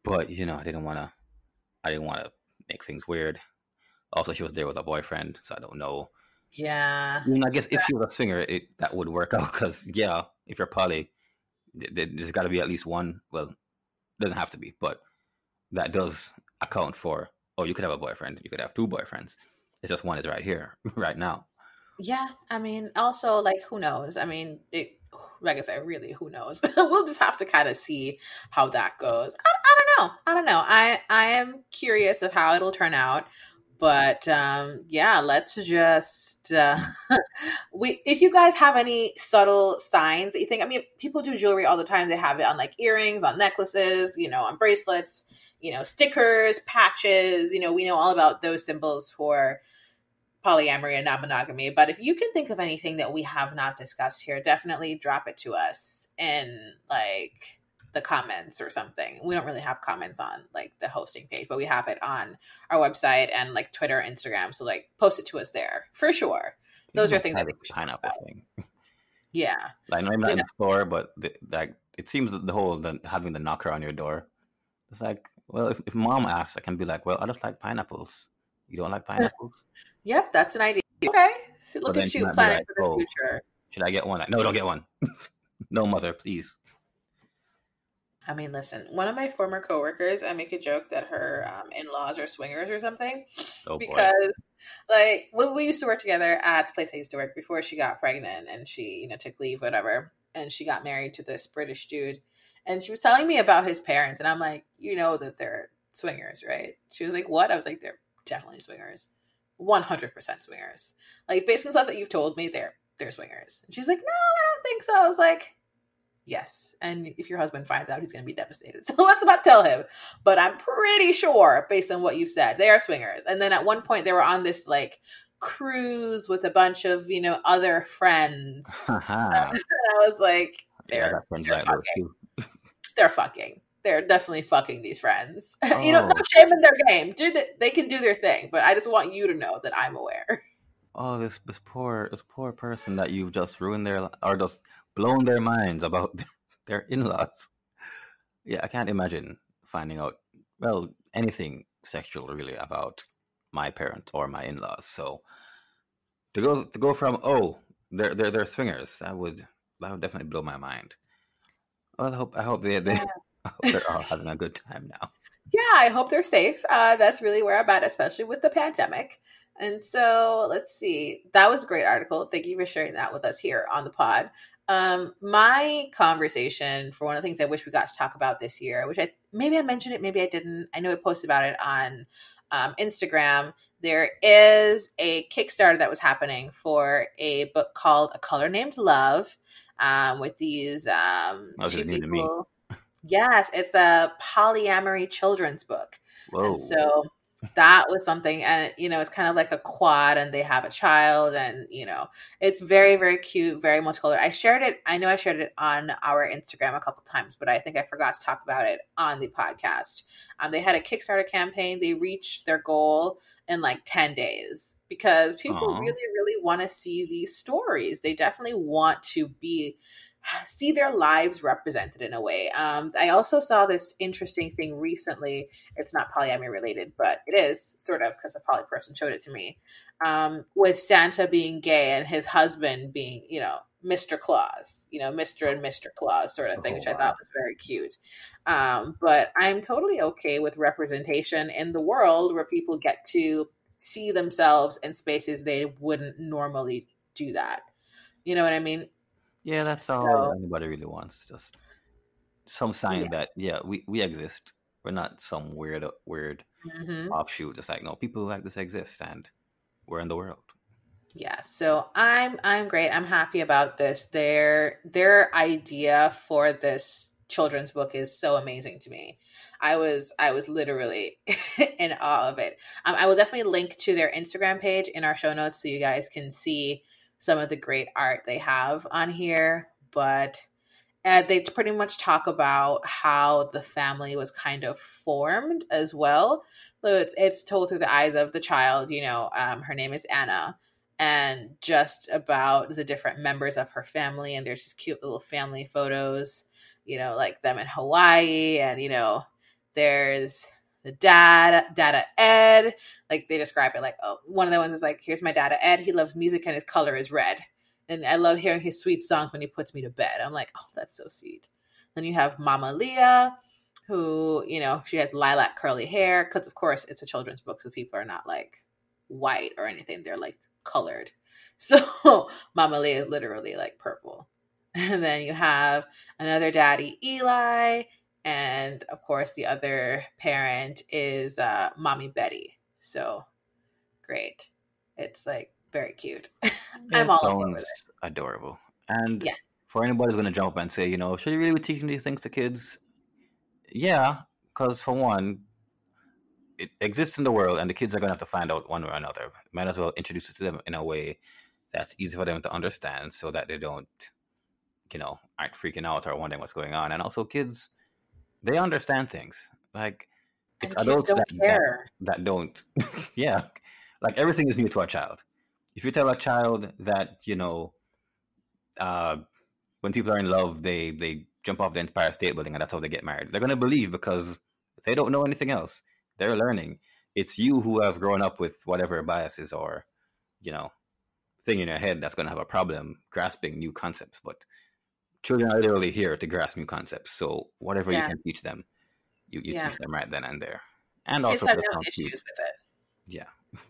But you know, I didn't want to. I didn't want to make things weird. Also, she was there with a boyfriend, so I don't know. Yeah. I, mean, I guess if she was a swinger, it that would work out because yeah, if you're poly, there's got to be at least one. Well, doesn't have to be, but that does account for. Oh, you could have a boyfriend. You could have two boyfriends. It's just one is right here, right now. Yeah, I mean, also like who knows? I mean, it like I said, really, who knows? we'll just have to kind of see how that goes. I, I don't know. I don't know. I I am curious of how it'll turn out. But um, yeah, let's just uh, we. If you guys have any subtle signs that you think, I mean, people do jewelry all the time. They have it on like earrings, on necklaces, you know, on bracelets, you know, stickers, patches. You know, we know all about those symbols for polyamory and non-monogamy but if you can think of anything that we have not discussed here definitely drop it to us in like the comments or something. We don't really have comments on like the hosting page but we have it on our website and like twitter instagram so like post it to us there for sure. Those are things i think we should pineapple thing. Yeah. Like not even in the store but the, like it seems that the whole the, having the knocker on your door it's like well if, if mom asks i can be like well i just like pineapples you don't like pineapples Yep, that's an idea. Okay, so look at you planning like, for the oh, future. Should I get one? No, don't get one. no, mother, please. I mean, listen. One of my former coworkers, I make a joke that her um, in-laws are swingers or something, oh, because like when we used to work together at the place I used to work before she got pregnant and she, you know, took leave, whatever, and she got married to this British dude, and she was telling me about his parents, and I'm like, you know that they're swingers, right? She was like, what? I was like, they're definitely swingers. 100% swingers. Like based on stuff that you've told me, they're they're swingers. And she's like, no, I don't think so. I was like, yes. And if your husband finds out, he's going to be devastated. So let's not tell him. But I'm pretty sure, based on what you've said, they are swingers. And then at one point, they were on this like cruise with a bunch of you know other friends. I was like, they're, yeah, they're, fucking. they're fucking they're definitely fucking these friends. Oh. you know, no oh. shame in their game. Do that they can do their thing, but I just want you to know that I'm aware. Oh, this this poor this poor person that you've just ruined their or just blown their minds about their in-laws. Yeah, I can't imagine finding out well anything sexual really about my parents or my in-laws. So to go to go from oh they're they're they're swingers that would that would definitely blow my mind. Well, I hope I hope they they they're all having a good time now. Yeah, I hope they're safe. Uh, that's really where I'm at, especially with the pandemic. And so let's see. That was a great article. Thank you for sharing that with us here on the pod. Um, my conversation for one of the things I wish we got to talk about this year, which I maybe I mentioned it, maybe I didn't. I know I posted about it on um, Instagram. There is a Kickstarter that was happening for a book called A Color Named Love, um, with these um, two people. Yes, it's a polyamory children's book. Whoa. And so that was something and you know it's kind of like a quad and they have a child and you know it's very very cute very multicolored i shared it i know i shared it on our instagram a couple times but i think i forgot to talk about it on the podcast um, they had a kickstarter campaign they reached their goal in like 10 days because people Aww. really really want to see these stories they definitely want to be see their lives represented in a way. Um, I also saw this interesting thing recently. It's not polyamory related, but it is sort of because a poly person showed it to me. Um, with Santa being gay and his husband being, you know, Mr. Claus, you know, Mr. and Mr. Claus sort of thing, oh, which I thought was very cute. Um, but I'm totally okay with representation in the world where people get to see themselves in spaces they wouldn't normally do that. You know what I mean? Yeah, that's all so, anybody really wants. Just some sign yeah. that yeah, we we exist. We're not some weird weird mm-hmm. offshoot. Just like no, people like this exist, and we're in the world. Yeah, so I'm I'm great. I'm happy about this. Their their idea for this children's book is so amazing to me. I was I was literally in awe of it. Um, I will definitely link to their Instagram page in our show notes so you guys can see some of the great art they have on here, but uh, they pretty much talk about how the family was kind of formed as well. So it's it's told through the eyes of the child. You know, um, her name is Anna, and just about the different members of her family. And there's just cute little family photos. You know, like them in Hawaii, and you know, there's the dad, Dada Ed. Like they describe it like, oh, one of the ones is like, here's my Dada Ed. He loves music and his color is red. And I love hearing his sweet songs when he puts me to bed. I'm like, oh, that's so sweet. Then you have Mama Leah, who, you know, she has lilac curly hair. Because, of course, it's a children's book. So people are not like white or anything. They're like colored. So Mama Leah is literally like purple. And then you have another daddy, Eli and of course the other parent is uh mommy betty. So great. It's like very cute. I'm all over it. adorable. And yes. for anybody who's going to jump and say you know should you really be teaching these things to kids? Yeah because for one it exists in the world and the kids are going to have to find out one way or another. Might as well introduce it to them in a way that's easy for them to understand so that they don't you know aren't freaking out or wondering what's going on. And also kids they understand things. Like it's adults that, that, that don't. yeah, like everything is new to a child. If you tell a child that you know, uh, when people are in love, they they jump off the Empire State Building and that's how they get married. They're gonna believe because they don't know anything else. They're learning. It's you who have grown up with whatever biases or, you know, thing in your head that's gonna have a problem grasping new concepts. But children are literally here to grasp new concepts. So whatever yeah. you can teach them, you, you yeah. teach them right then and there. And Kids also have no issues with it. Yeah.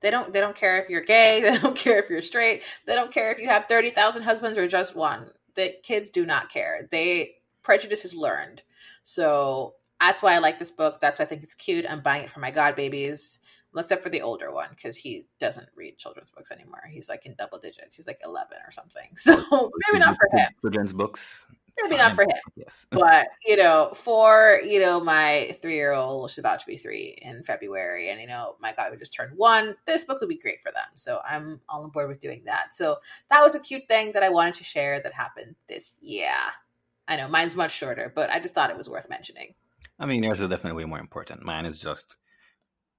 They don't they don't care if you're gay, they don't care if you're straight, they don't care if you have 30,000 husbands or just one. The kids do not care. They prejudice is learned. So that's why I like this book. That's why I think it's cute. I'm buying it for my god babies except for the older one because he doesn't read children's books anymore. He's like in double digits. He's like eleven or something. So maybe not for him. Children's books. Maybe Fine. not for him. Yes. but you know, for you know, my three year old, she's about to be three in February, and you know, my God would just turn one. This book would be great for them. So I'm all on board with doing that. So that was a cute thing that I wanted to share that happened this year. I know mine's much shorter, but I just thought it was worth mentioning. I mean, yours is definitely way more important. Mine is just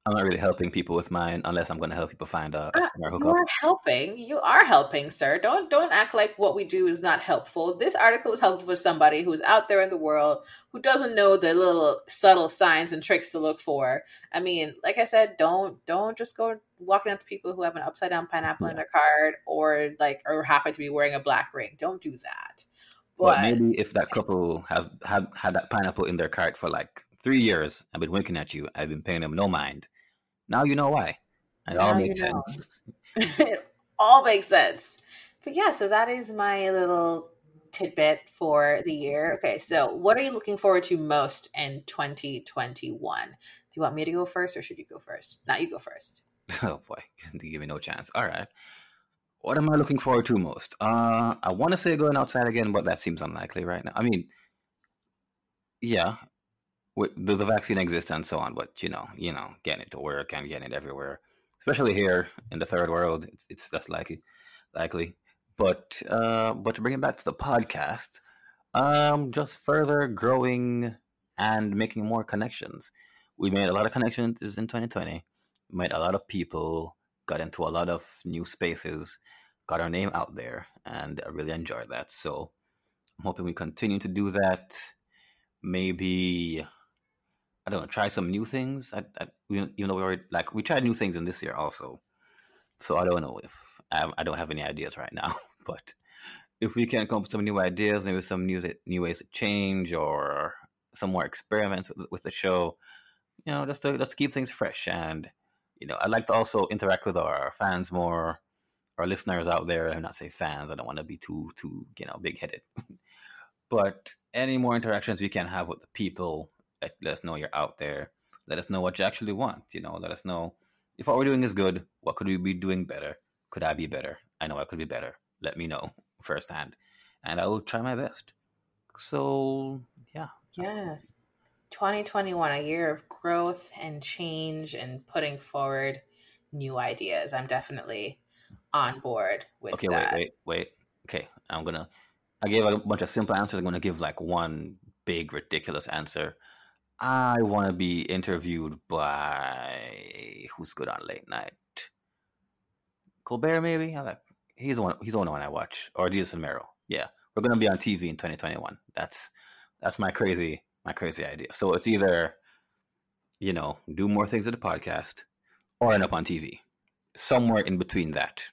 I'm not really helping people with mine unless I'm going to help people find a, a uh, smart hookup. You are helping. You are helping, sir. Don't don't act like what we do is not helpful. This article was helpful for somebody who's out there in the world who doesn't know the little subtle signs and tricks to look for. I mean, like I said, don't don't just go walking up to people who have an upside down pineapple yeah. in their card or like or happen to be wearing a black ring. Don't do that. But, but maybe if that couple has had had that pineapple in their cart for like three years, I've been winking at you. I've been paying them no mind now you know why. It now all makes sense. it all makes sense. But yeah, so that is my little tidbit for the year. Okay, so what are you looking forward to most in 2021? Do you want me to go first or should you go first? Not you go first. Oh boy, you give me no chance. All right. What am I looking forward to most? Uh I want to say going outside again, but that seems unlikely right now. I mean, yeah, does the vaccine exist and so on, but you know, you know, getting it to work and getting it everywhere, especially here in the third world, it's less likely, likely. But uh, but to bring it back to the podcast, um, just further growing and making more connections. We made a lot of connections in 2020. Met a lot of people, got into a lot of new spaces, got our name out there, and I really enjoyed that. So I'm hoping we continue to do that. Maybe I don't know, try some new things. I, I, even though we already like we tried new things in this year also, so I don't know if I, I don't have any ideas right now. But if we can come up with some new ideas, maybe some new new ways to change or some more experiments with, with the show, you know, just to just to keep things fresh. And you know, I'd like to also interact with our fans more, our listeners out there. I'm not say fans. I don't want to be too too you know big headed. but any more interactions we can have with the people let, let us know you're out there. Let us know what you actually want. You know, let us know if what we're doing is good. What could we be doing better? Could I be better? I know I could be better. Let me know firsthand, and I will try my best. So yeah. Yes. 2021, a year of growth and change and putting forward new ideas. I'm definitely on board with okay, that. wait, wait, wait. Okay, I'm gonna. I gave a bunch of simple answers. I'm gonna give like one big ridiculous answer. I want to be interviewed by who's good on late night. Colbert, maybe. Like he's the one. He's the only one I watch, or Desus and Mero. Yeah, we're gonna be on TV in 2021. That's that's my crazy my crazy idea. So it's either you know do more things with the podcast, or end up on TV. Somewhere in between that,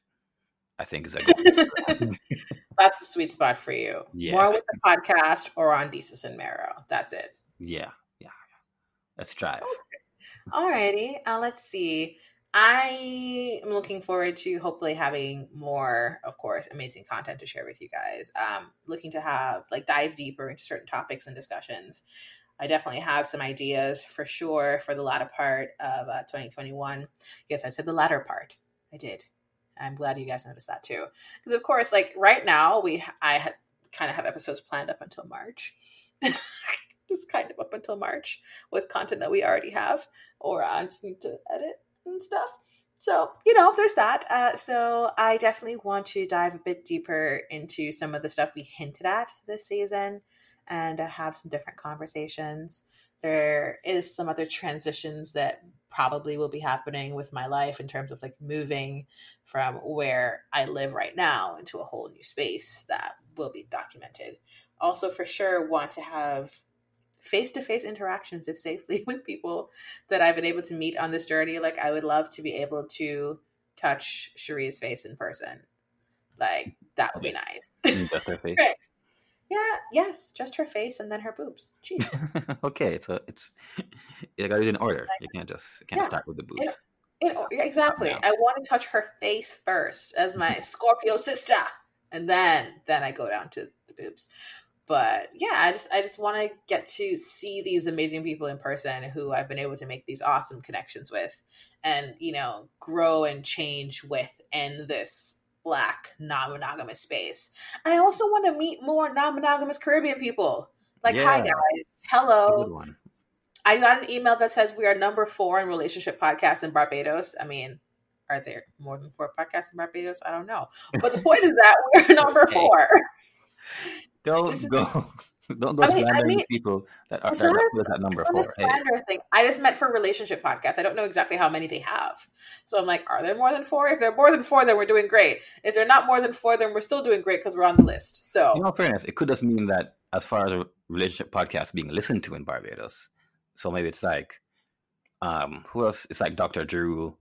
I think is a good. that's a sweet spot for you. Yeah. More with the podcast or on Desus and Mero. That's it. Yeah, Let's. Okay. Alrighty. Uh, let's see. I am looking forward to hopefully having more, of course, amazing content to share with you guys. Um, looking to have like dive deeper into certain topics and discussions. I definitely have some ideas for sure for the latter part of uh, 2021. Yes, I said the latter part. I did. I'm glad you guys noticed that too, because of course, like right now, we I had kind of have episodes planned up until March. just kind of up until March with content that we already have, or I just need to edit and stuff. So, you know, there's that. Uh, so, I definitely want to dive a bit deeper into some of the stuff we hinted at this season and uh, have some different conversations. There is some other transitions that probably will be happening with my life in terms of like moving from where I live right now into a whole new space that will be documented. Also, for sure, want to have face to face interactions, if safely, with people that I've been able to meet on this journey. Like, I would love to be able to touch Cherie's face in person. Like, that would be nice. Just her face. Yeah, yes, just her face and then her boobs. Jeez. okay, so it's you got do in order. You can't just you can't yeah. start with the boobs. In, in, exactly. I want to touch her face first as my Scorpio sister, and then then I go down to the boobs but yeah i just i just want to get to see these amazing people in person who i've been able to make these awesome connections with and you know grow and change with in this black non-monogamous space. I also want to meet more non-monogamous caribbean people. Like yeah. hi guys. Hello. I got an email that says we are number four in relationship podcasts in barbados. I mean are there more than four podcasts in barbados? I don't know. But the point is that we're number four don't go. Don't go I mean, slandering I mean, people that are that, that number four. Slander hey. thing. I just meant for relationship podcasts. I don't know exactly how many they have. So I'm like, are there more than four? If they're more than four, then we're doing great. If they're not more than four, then we're still doing great because we're on the list. So, in all fairness, it could just mean that as far as a relationship podcast being listened to in Barbados, so maybe it's like, um, who else? It's like Dr. Drew,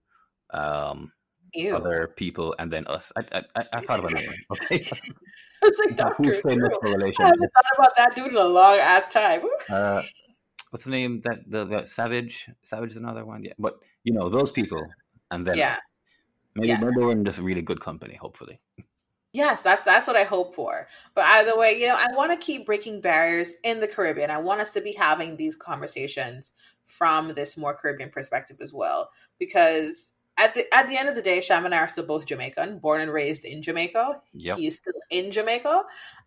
um, Ew. other people, and then us. I I, I thought about that. Okay, it's like Doctor Who's famous for relationships? I haven't thought about that dude in a long ass time. uh, what's the name? That the, the Savage. Savage is another one. Yeah, but you know those people, and then yeah, maybe yeah. maybe we're in just really good company. Hopefully. Yes, that's that's what I hope for. But either way, you know, I want to keep breaking barriers in the Caribbean. I want us to be having these conversations from this more Caribbean perspective as well, because at the at the end of the day, Sham and I are still both Jamaican, born and raised in Jamaica. Yep. He's still in Jamaica,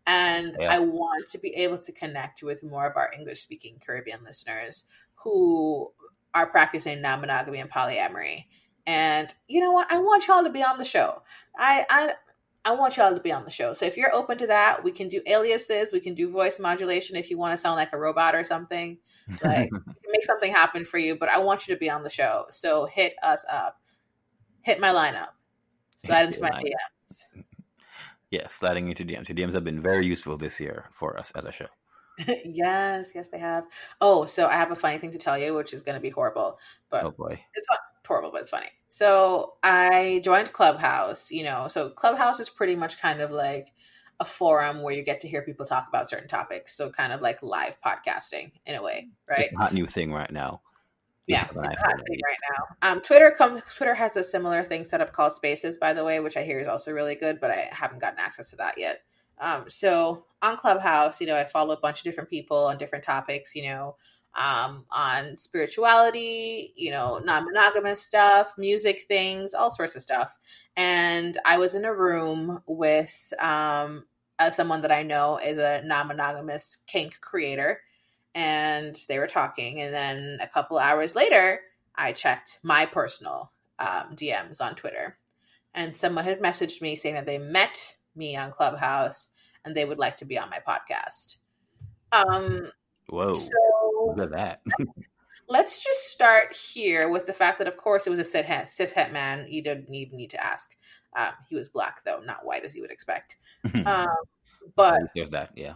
and Yeah. I want to be able to connect with more of our English speaking Caribbean listeners who are practicing non monogamy and polyamory. And you know what? I want y'all to be on the show. I I I want y'all to be on the show. So if you're open to that, we can do aliases, we can do voice modulation if you want to sound like a robot or something. Like make something happen for you, but I want you to be on the show. So hit us up. Hit my lineup. Slide into my line. DMs. yeah, sliding into DMs. The DMs have been very useful this year for us as a show. yes, yes, they have. Oh, so I have a funny thing to tell you, which is going to be horrible, but Oh boy. it's not horrible, but it's funny. So I joined Clubhouse, you know, so Clubhouse is pretty much kind of like a forum where you get to hear people talk about certain topics. So kind of like live podcasting in a way, right? It's a hot new thing right now. Yeah, it's hot thing right now. Um, Twitter comes. Twitter has a similar thing set up called Spaces, by the way, which I hear is also really good, but I haven't gotten access to that yet. Um, so on Clubhouse, you know, I follow a bunch of different people on different topics. You know, um, on spirituality, you know, non-monogamous stuff, music things, all sorts of stuff. And I was in a room with um, uh, someone that I know is a non-monogamous kink creator and they were talking. And then a couple hours later, I checked my personal um, DMs on Twitter, and someone had messaged me saying that they met me on Clubhouse and they would like to be on my podcast. Um, Whoa. so Look at that. let's just start here with the fact that, of course, it was a cis het, cis het man. You didn't even need to ask. Um, he was black, though, not white as you would expect. Um, but There's that. Yeah.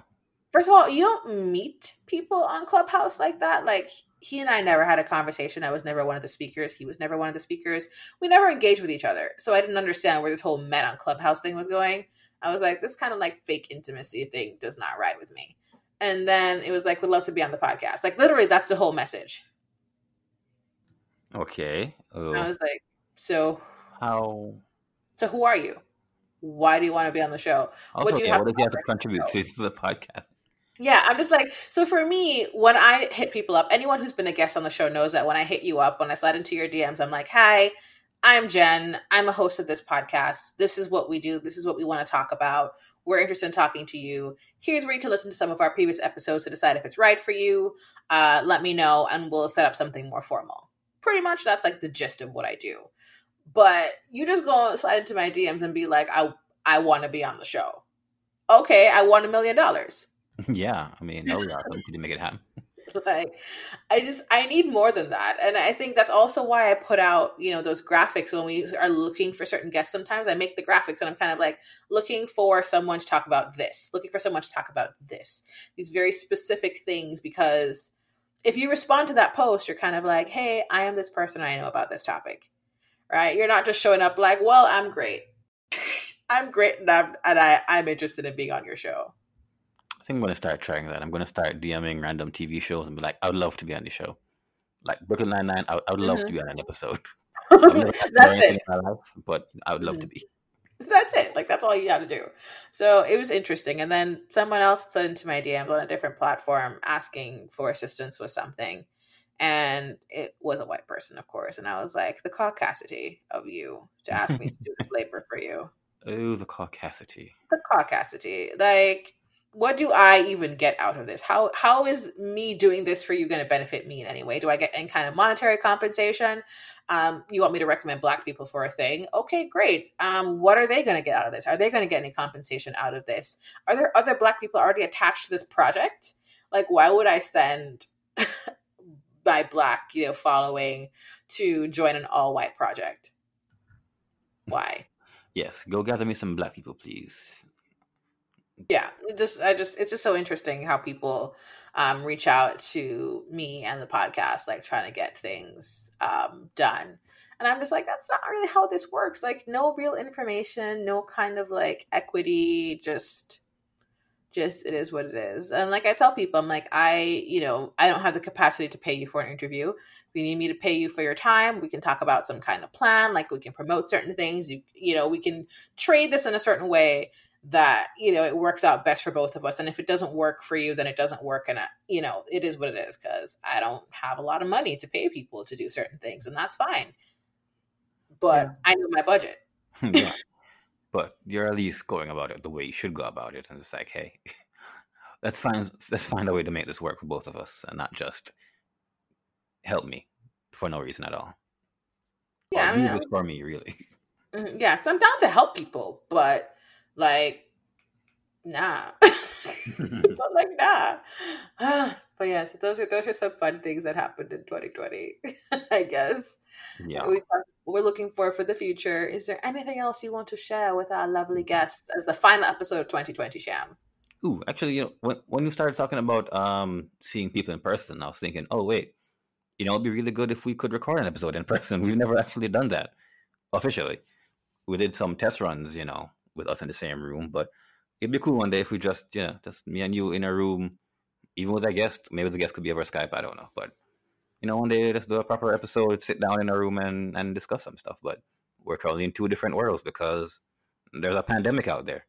First of all, you don't meet people on Clubhouse like that. Like he and I never had a conversation. I was never one of the speakers. He was never one of the speakers. We never engaged with each other. So I didn't understand where this whole met on Clubhouse thing was going. I was like, this kind of like fake intimacy thing does not ride with me. And then it was like, would love to be on the podcast. Like literally, that's the whole message. Okay. Oh, I was like, so how? so who are you? Why do you want to be on the show? Also, do you yeah, have what he have to to contribute to oh. the podcast? Yeah, I'm just like, so for me, when I hit people up, anyone who's been a guest on the show knows that when I hit you up, when I slide into your DMs, I'm like, hi, I'm Jen. I'm a host of this podcast. This is what we do. This is what we want to talk about. We're interested in talking to you. Here's where you can listen to some of our previous episodes to decide if it's right for you. Uh, let me know, and we'll set up something more formal. Pretty much that's like the gist of what I do. But you just go slide into my DMs and be like, I, I want to be on the show. Okay, I want a million dollars. yeah, I mean, that was awesome. Did you make it happen? like i just i need more than that and i think that's also why i put out you know those graphics. When we are looking for certain guests sometimes i make the graphics and i'm kind of like looking for someone to talk about this looking for someone to talk about this these very specific things because if you respond to that post you're kind of like hey i am this person i know about this topic. Right? You're not just showing up like well i'm great. I'm great and i'm and I, i'm interested in being on your show think I'm going to start trying that. I'm going to start DMing random TV shows and be like, I would love to be on the show. Like Brooklyn Nine Nine, I, I would love to mm-hmm. be on an episode. I've never had to do that's it life, but I would love to mm-hmm. be. that's it. Like that's all you have to do. So it was interesting. And then someone else sent into my DMs on a different platform asking for assistance with something. And it was a white person, of course. And I was like, the caucasity of you to ask me to do this labor for you. Oh, the caucasity. The caucasity. Like, what do I even get out of this? How how is me doing this for you going to benefit me in any way? Do I get any kind of monetary compensation? Um, you want me to recommend black people for a thing? Okay, great. Um, what are they going to get out of this? Are they going to get any compensation out of this? Are there other black people already attached to this project? Like, why would I send my black, you know, following to join an all white project? Why? Yes, go gather me some black people, please. Yeah just i just it's just so interesting how people um reach out to me and the podcast like trying to get things um done. And i'm just like that's not really how this works. Like no real information no kind of like equity just just it is what it is. And like i tell people i'm like i you know i don't have the capacity to pay you for an interview. If you need me to pay you for your time we can talk about some kind of plan like we can promote certain things. You you know we can trade this in a certain way that you know it works out best for both of us and if it doesn't work for you then it doesn't work and uh, you know it is what it is because i don't have a lot of money to pay people to do certain things and that's fine but yeah. I know my budget. yeah. But you're at least going about it the way you should go about it. And it's like, hey, let's find let's find a way to make this work for both of us and not just help me for no reason at all. Yeah, I mean, it's for me, really. Mm-hmm, yeah, I'm down to help people, but like, nah, but like nah. but yeah, so those are those are some fun things that happened in 2020, I guess. Yeah, we, we're looking for for the future. Is there anything else you want to share with our lovely guests as the final episode of 2020 Sham? Ooh, actually, you know, when when you started talking about um seeing people in person, I was thinking, oh wait, you know, it'd be really good if we could record an episode in person. We've never actually done that officially. We did some test runs, you know, with us in the same room, but it'd be cool one day if we just, you know, just me and you in a room, even with a guest. Maybe the guest could be over Skype. I don't know, but you know, one day just do a proper episode, sit down in a room and and discuss some stuff. But we're currently in two different worlds because there's a pandemic out there.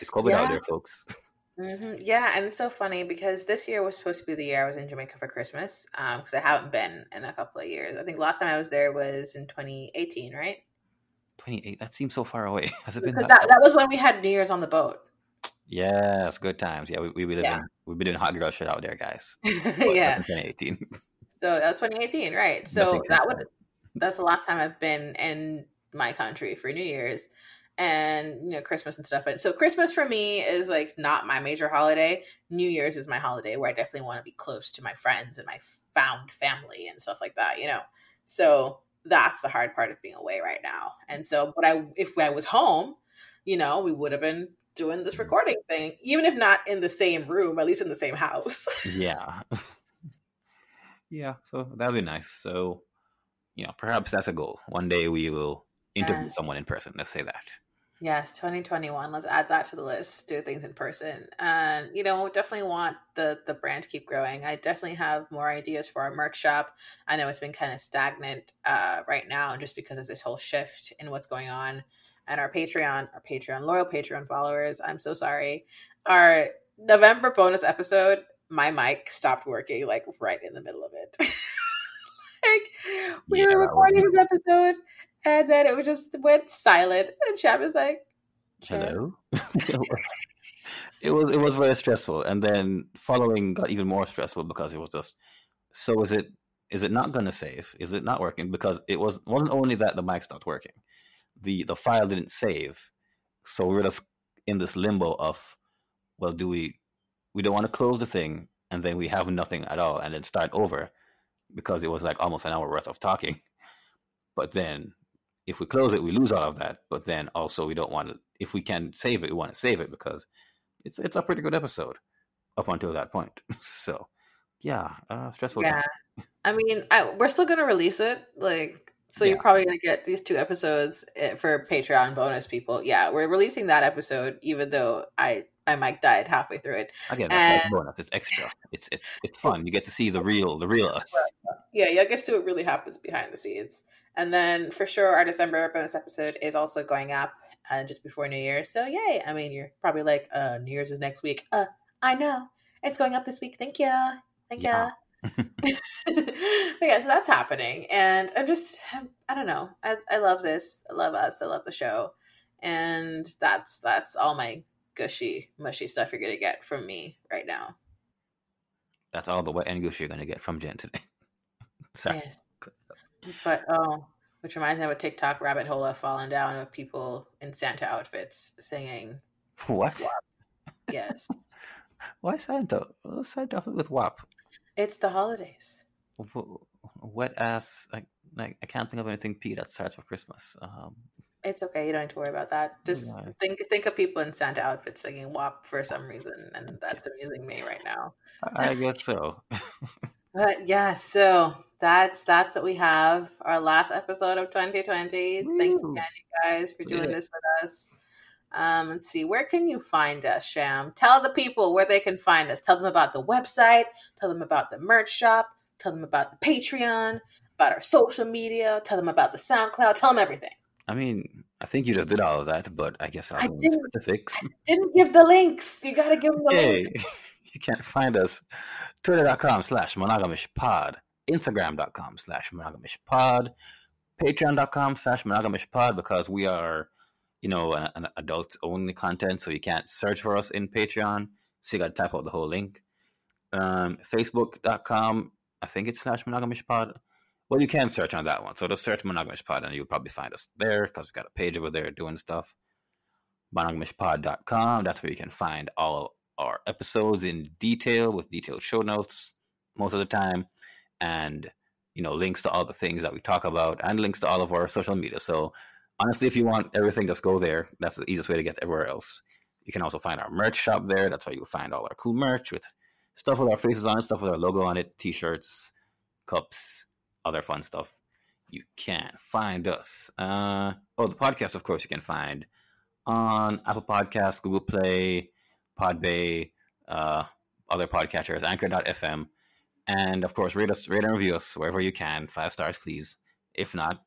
It's COVID yeah. out there, folks. Mm-hmm. Yeah, and it's so funny because this year was supposed to be the year I was in Jamaica for Christmas because um, I haven't been in a couple of years. I think last time I was there was in 2018, right? 28. That seems so far away. Has it been that, that, that, was when we had New Year's on the boat. Yes, good times. Yeah, we we been yeah. we've been doing hot girl shit out there, guys. yeah, 2018. so that was 2018, right? So that would that's the last time I've been in my country for New Year's and you know christmas and stuff and so christmas for me is like not my major holiday new year's is my holiday where i definitely want to be close to my friends and my found family and stuff like that you know so that's the hard part of being away right now. And so but i if i was home you know we would have been doing this mm-hmm. recording thing even if not in the same room at least in the same house. Yeah. Yeah so that'd be nice. So you know perhaps that's a goal. One day we will interview someone in person let's say that Yes, 2021. Let's add that to the list. Do things in person. And you know, definitely want the the brand to keep growing. I definitely have more ideas for our merch shop. I know it's been kind of stagnant uh, right now just because of this whole shift in what's going on. And our Patreon, our Patreon loyal Patreon followers, I'm so sorry. Our November bonus episode, my mic stopped working like right in the middle of it. like we yeah, were recording was... this episode and then it was just went silent. And Sham was like, "Hello." it was it was very stressful, and then following got even more stressful because it was just. So is it is it not to save? Is it not working? Because it was wasn't only that the mic stopped working, the the file didn't save, so we are just in this limbo of, well, do we we don't want to close the thing and then we have nothing at all and then start over because it was like almost an hour worth of talking. But then if we close it, we lose all of that. But then also we don't want to. If we can save it, we want to save it because it's it's a pretty good episode up until that point. so yeah, uh, stressful. Yeah, time. I mean, I, we're still gonna release it. Like, so yeah. you're probably gonna get these two episodes eh, for Patreon bonus people. Yeah, we're releasing that episode, even though I my mic died halfway through it. Again, that's and, bonus. It's extra. It's it's it's fun. You get to see the real the real us. Yeah, you get to see what really happens behind the scenes. And then for sure, our December bonus episode is also going up uh, just before New Year's. So yay! I mean, you're probably like, uh, New Year's is next week. Uh, I know it's going up this week. Thank you, thank yeah. you. But yeah, so that's happening, and I'm just, I don't know. I, I love this. I love us. I love the show, and that's that's all my gushy, mushy stuff you're gonna get from me right now. That's all the wet and gushy you're gonna get from Jen today. Sorry. Yes. But oh, which reminds me of a TikTok rabbit hole I've fallen down of people in Santa outfits singing. What? WAP. Yes. Why Santa? What's Santa with WAP? It's the holidays. Wet ass. I, like, I can't think of anything P that starts with Christmas. Um, it's okay. You don't need to worry about that. Just think think of people in Santa outfits singing WAP for some reason, and that's amusing me right now. I guess so. but yeah, so that's that's what we have. Our last episode of 2020. Woo. Thanks again, you guys, for doing yeah. this with us. Um, let's see, where can you find us, Sham? Tell the people where they can find us. Tell them about the website. Tell them about the merch shop. Tell them about the Patreon. About our social media. Tell them about the SoundCloud. Tell them everything. I mean, I think you just did all of that, but I guess I'll I didn't, specifics. I didn't give the links. You got to give them the hey, links. You can't find us. Twitter.com slash monogamishpod. Instagram.com slash monogamishpod. patreon.com slash monogamishpod because we are, you know, an, an adults only content, so you can't search for us in Patreon. So you got to type out the whole link. Um, Facebook.com, I think it's slash monogamish pod. Well, you can search on that one. So just search Monogamish Pod and you'll probably find us there because we've got a page over there doing stuff. Monogamishpod.com. That's where you can find all our episodes in detail with detailed show notes most of the time. And, you know, links to all the things that we talk about and links to all of our social media. So honestly, if you want everything, just go there. That's the easiest way to get everywhere else. You can also find our merch shop there. That's where you'll find all our cool merch with stuff with our faces on it, stuff with our logo on it, t-shirts, cups, other fun stuff. You can find us. Uh, oh, the podcast, of course, you can find on Apple Podcasts, Google Play, Podbay, uh, other podcatchers, Anchor.fm, and of course, rate us, rate and review us wherever you can. Five stars, please. If not,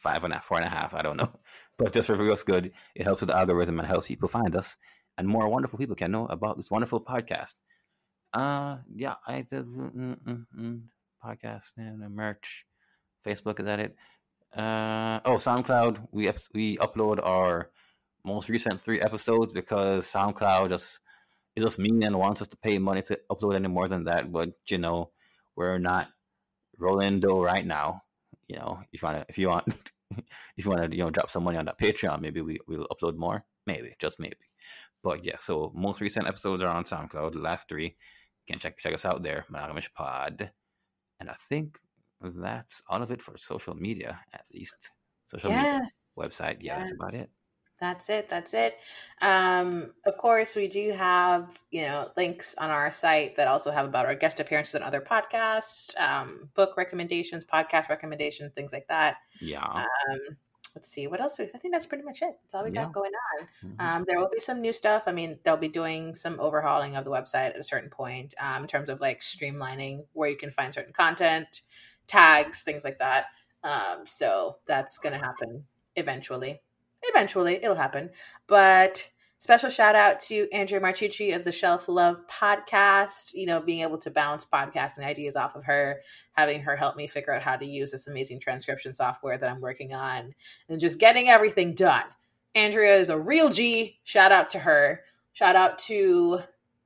five and a half, four and a half. I don't know, but just review us good. It helps with the algorithm and helps people find us, and more wonderful people can know about this wonderful podcast. Uh, yeah, I did. Mm, mm, mm, podcast and merch. Facebook is that it? Uh, oh, SoundCloud. We we upload our most recent three episodes because SoundCloud just is just mean and wants us to pay money to upload any more than that. But you know, we're not rolling dough right now. You know, if you want to, if you want, if you want to, you know, drop some money on that Patreon, maybe we will upload more. Maybe, just maybe. But yeah, so most recent episodes are on SoundCloud. The last three, you can check check us out there. Monogamish Pod. And I think that's all of it for social media, at least. Social yes. media website. Yeah, yes. that's about it. That's it. That's it. Um, of course, we do have you know links on our site that also have about our guest appearances and other podcasts, um, book recommendations, podcast recommendations, things like that. Yeah. Um, let's see what else. We, I think that's pretty much it. That's all we yeah. got going on. Mm-hmm. Um, there will be some new stuff. I mean, they'll be doing some overhauling of the website at a certain point um, in terms of like streamlining where you can find certain content, tags, things like that. Um, so that's going to happen eventually. Eventually, it'll happen. But Special shout out to Andrea Martucci of the Shelf Love podcast. You know, being able to bounce podcasting ideas off of her, having her help me figure out how to use this amazing transcription software that I'm working on, and just getting everything done. Andrea is a real G. Shout out to her. Shout out to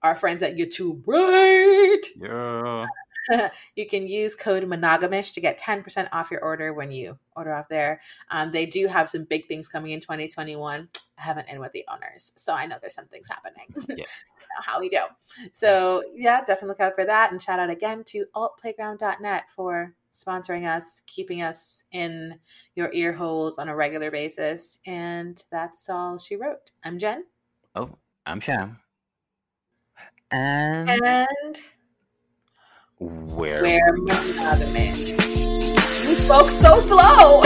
our friends at YouTube, right? Yeah. you can use code monogamish to get 10% off your order when you order off there. Um, they do have some big things coming in 2021. I haven't in with the owners, so I know there's some things happening. Yeah. how we do. So yeah, definitely look out for that. And shout out again to altplayground.net for sponsoring us, keeping us in your ear holes on a regular basis. And that's all she wrote. I'm Jen. Oh, I'm Sham. And, and where where man? You spoke so slow.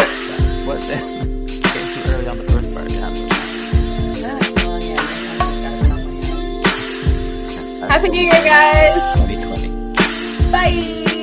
What? Came too early on the first part. Happy New Year, guys. 2020. Bye.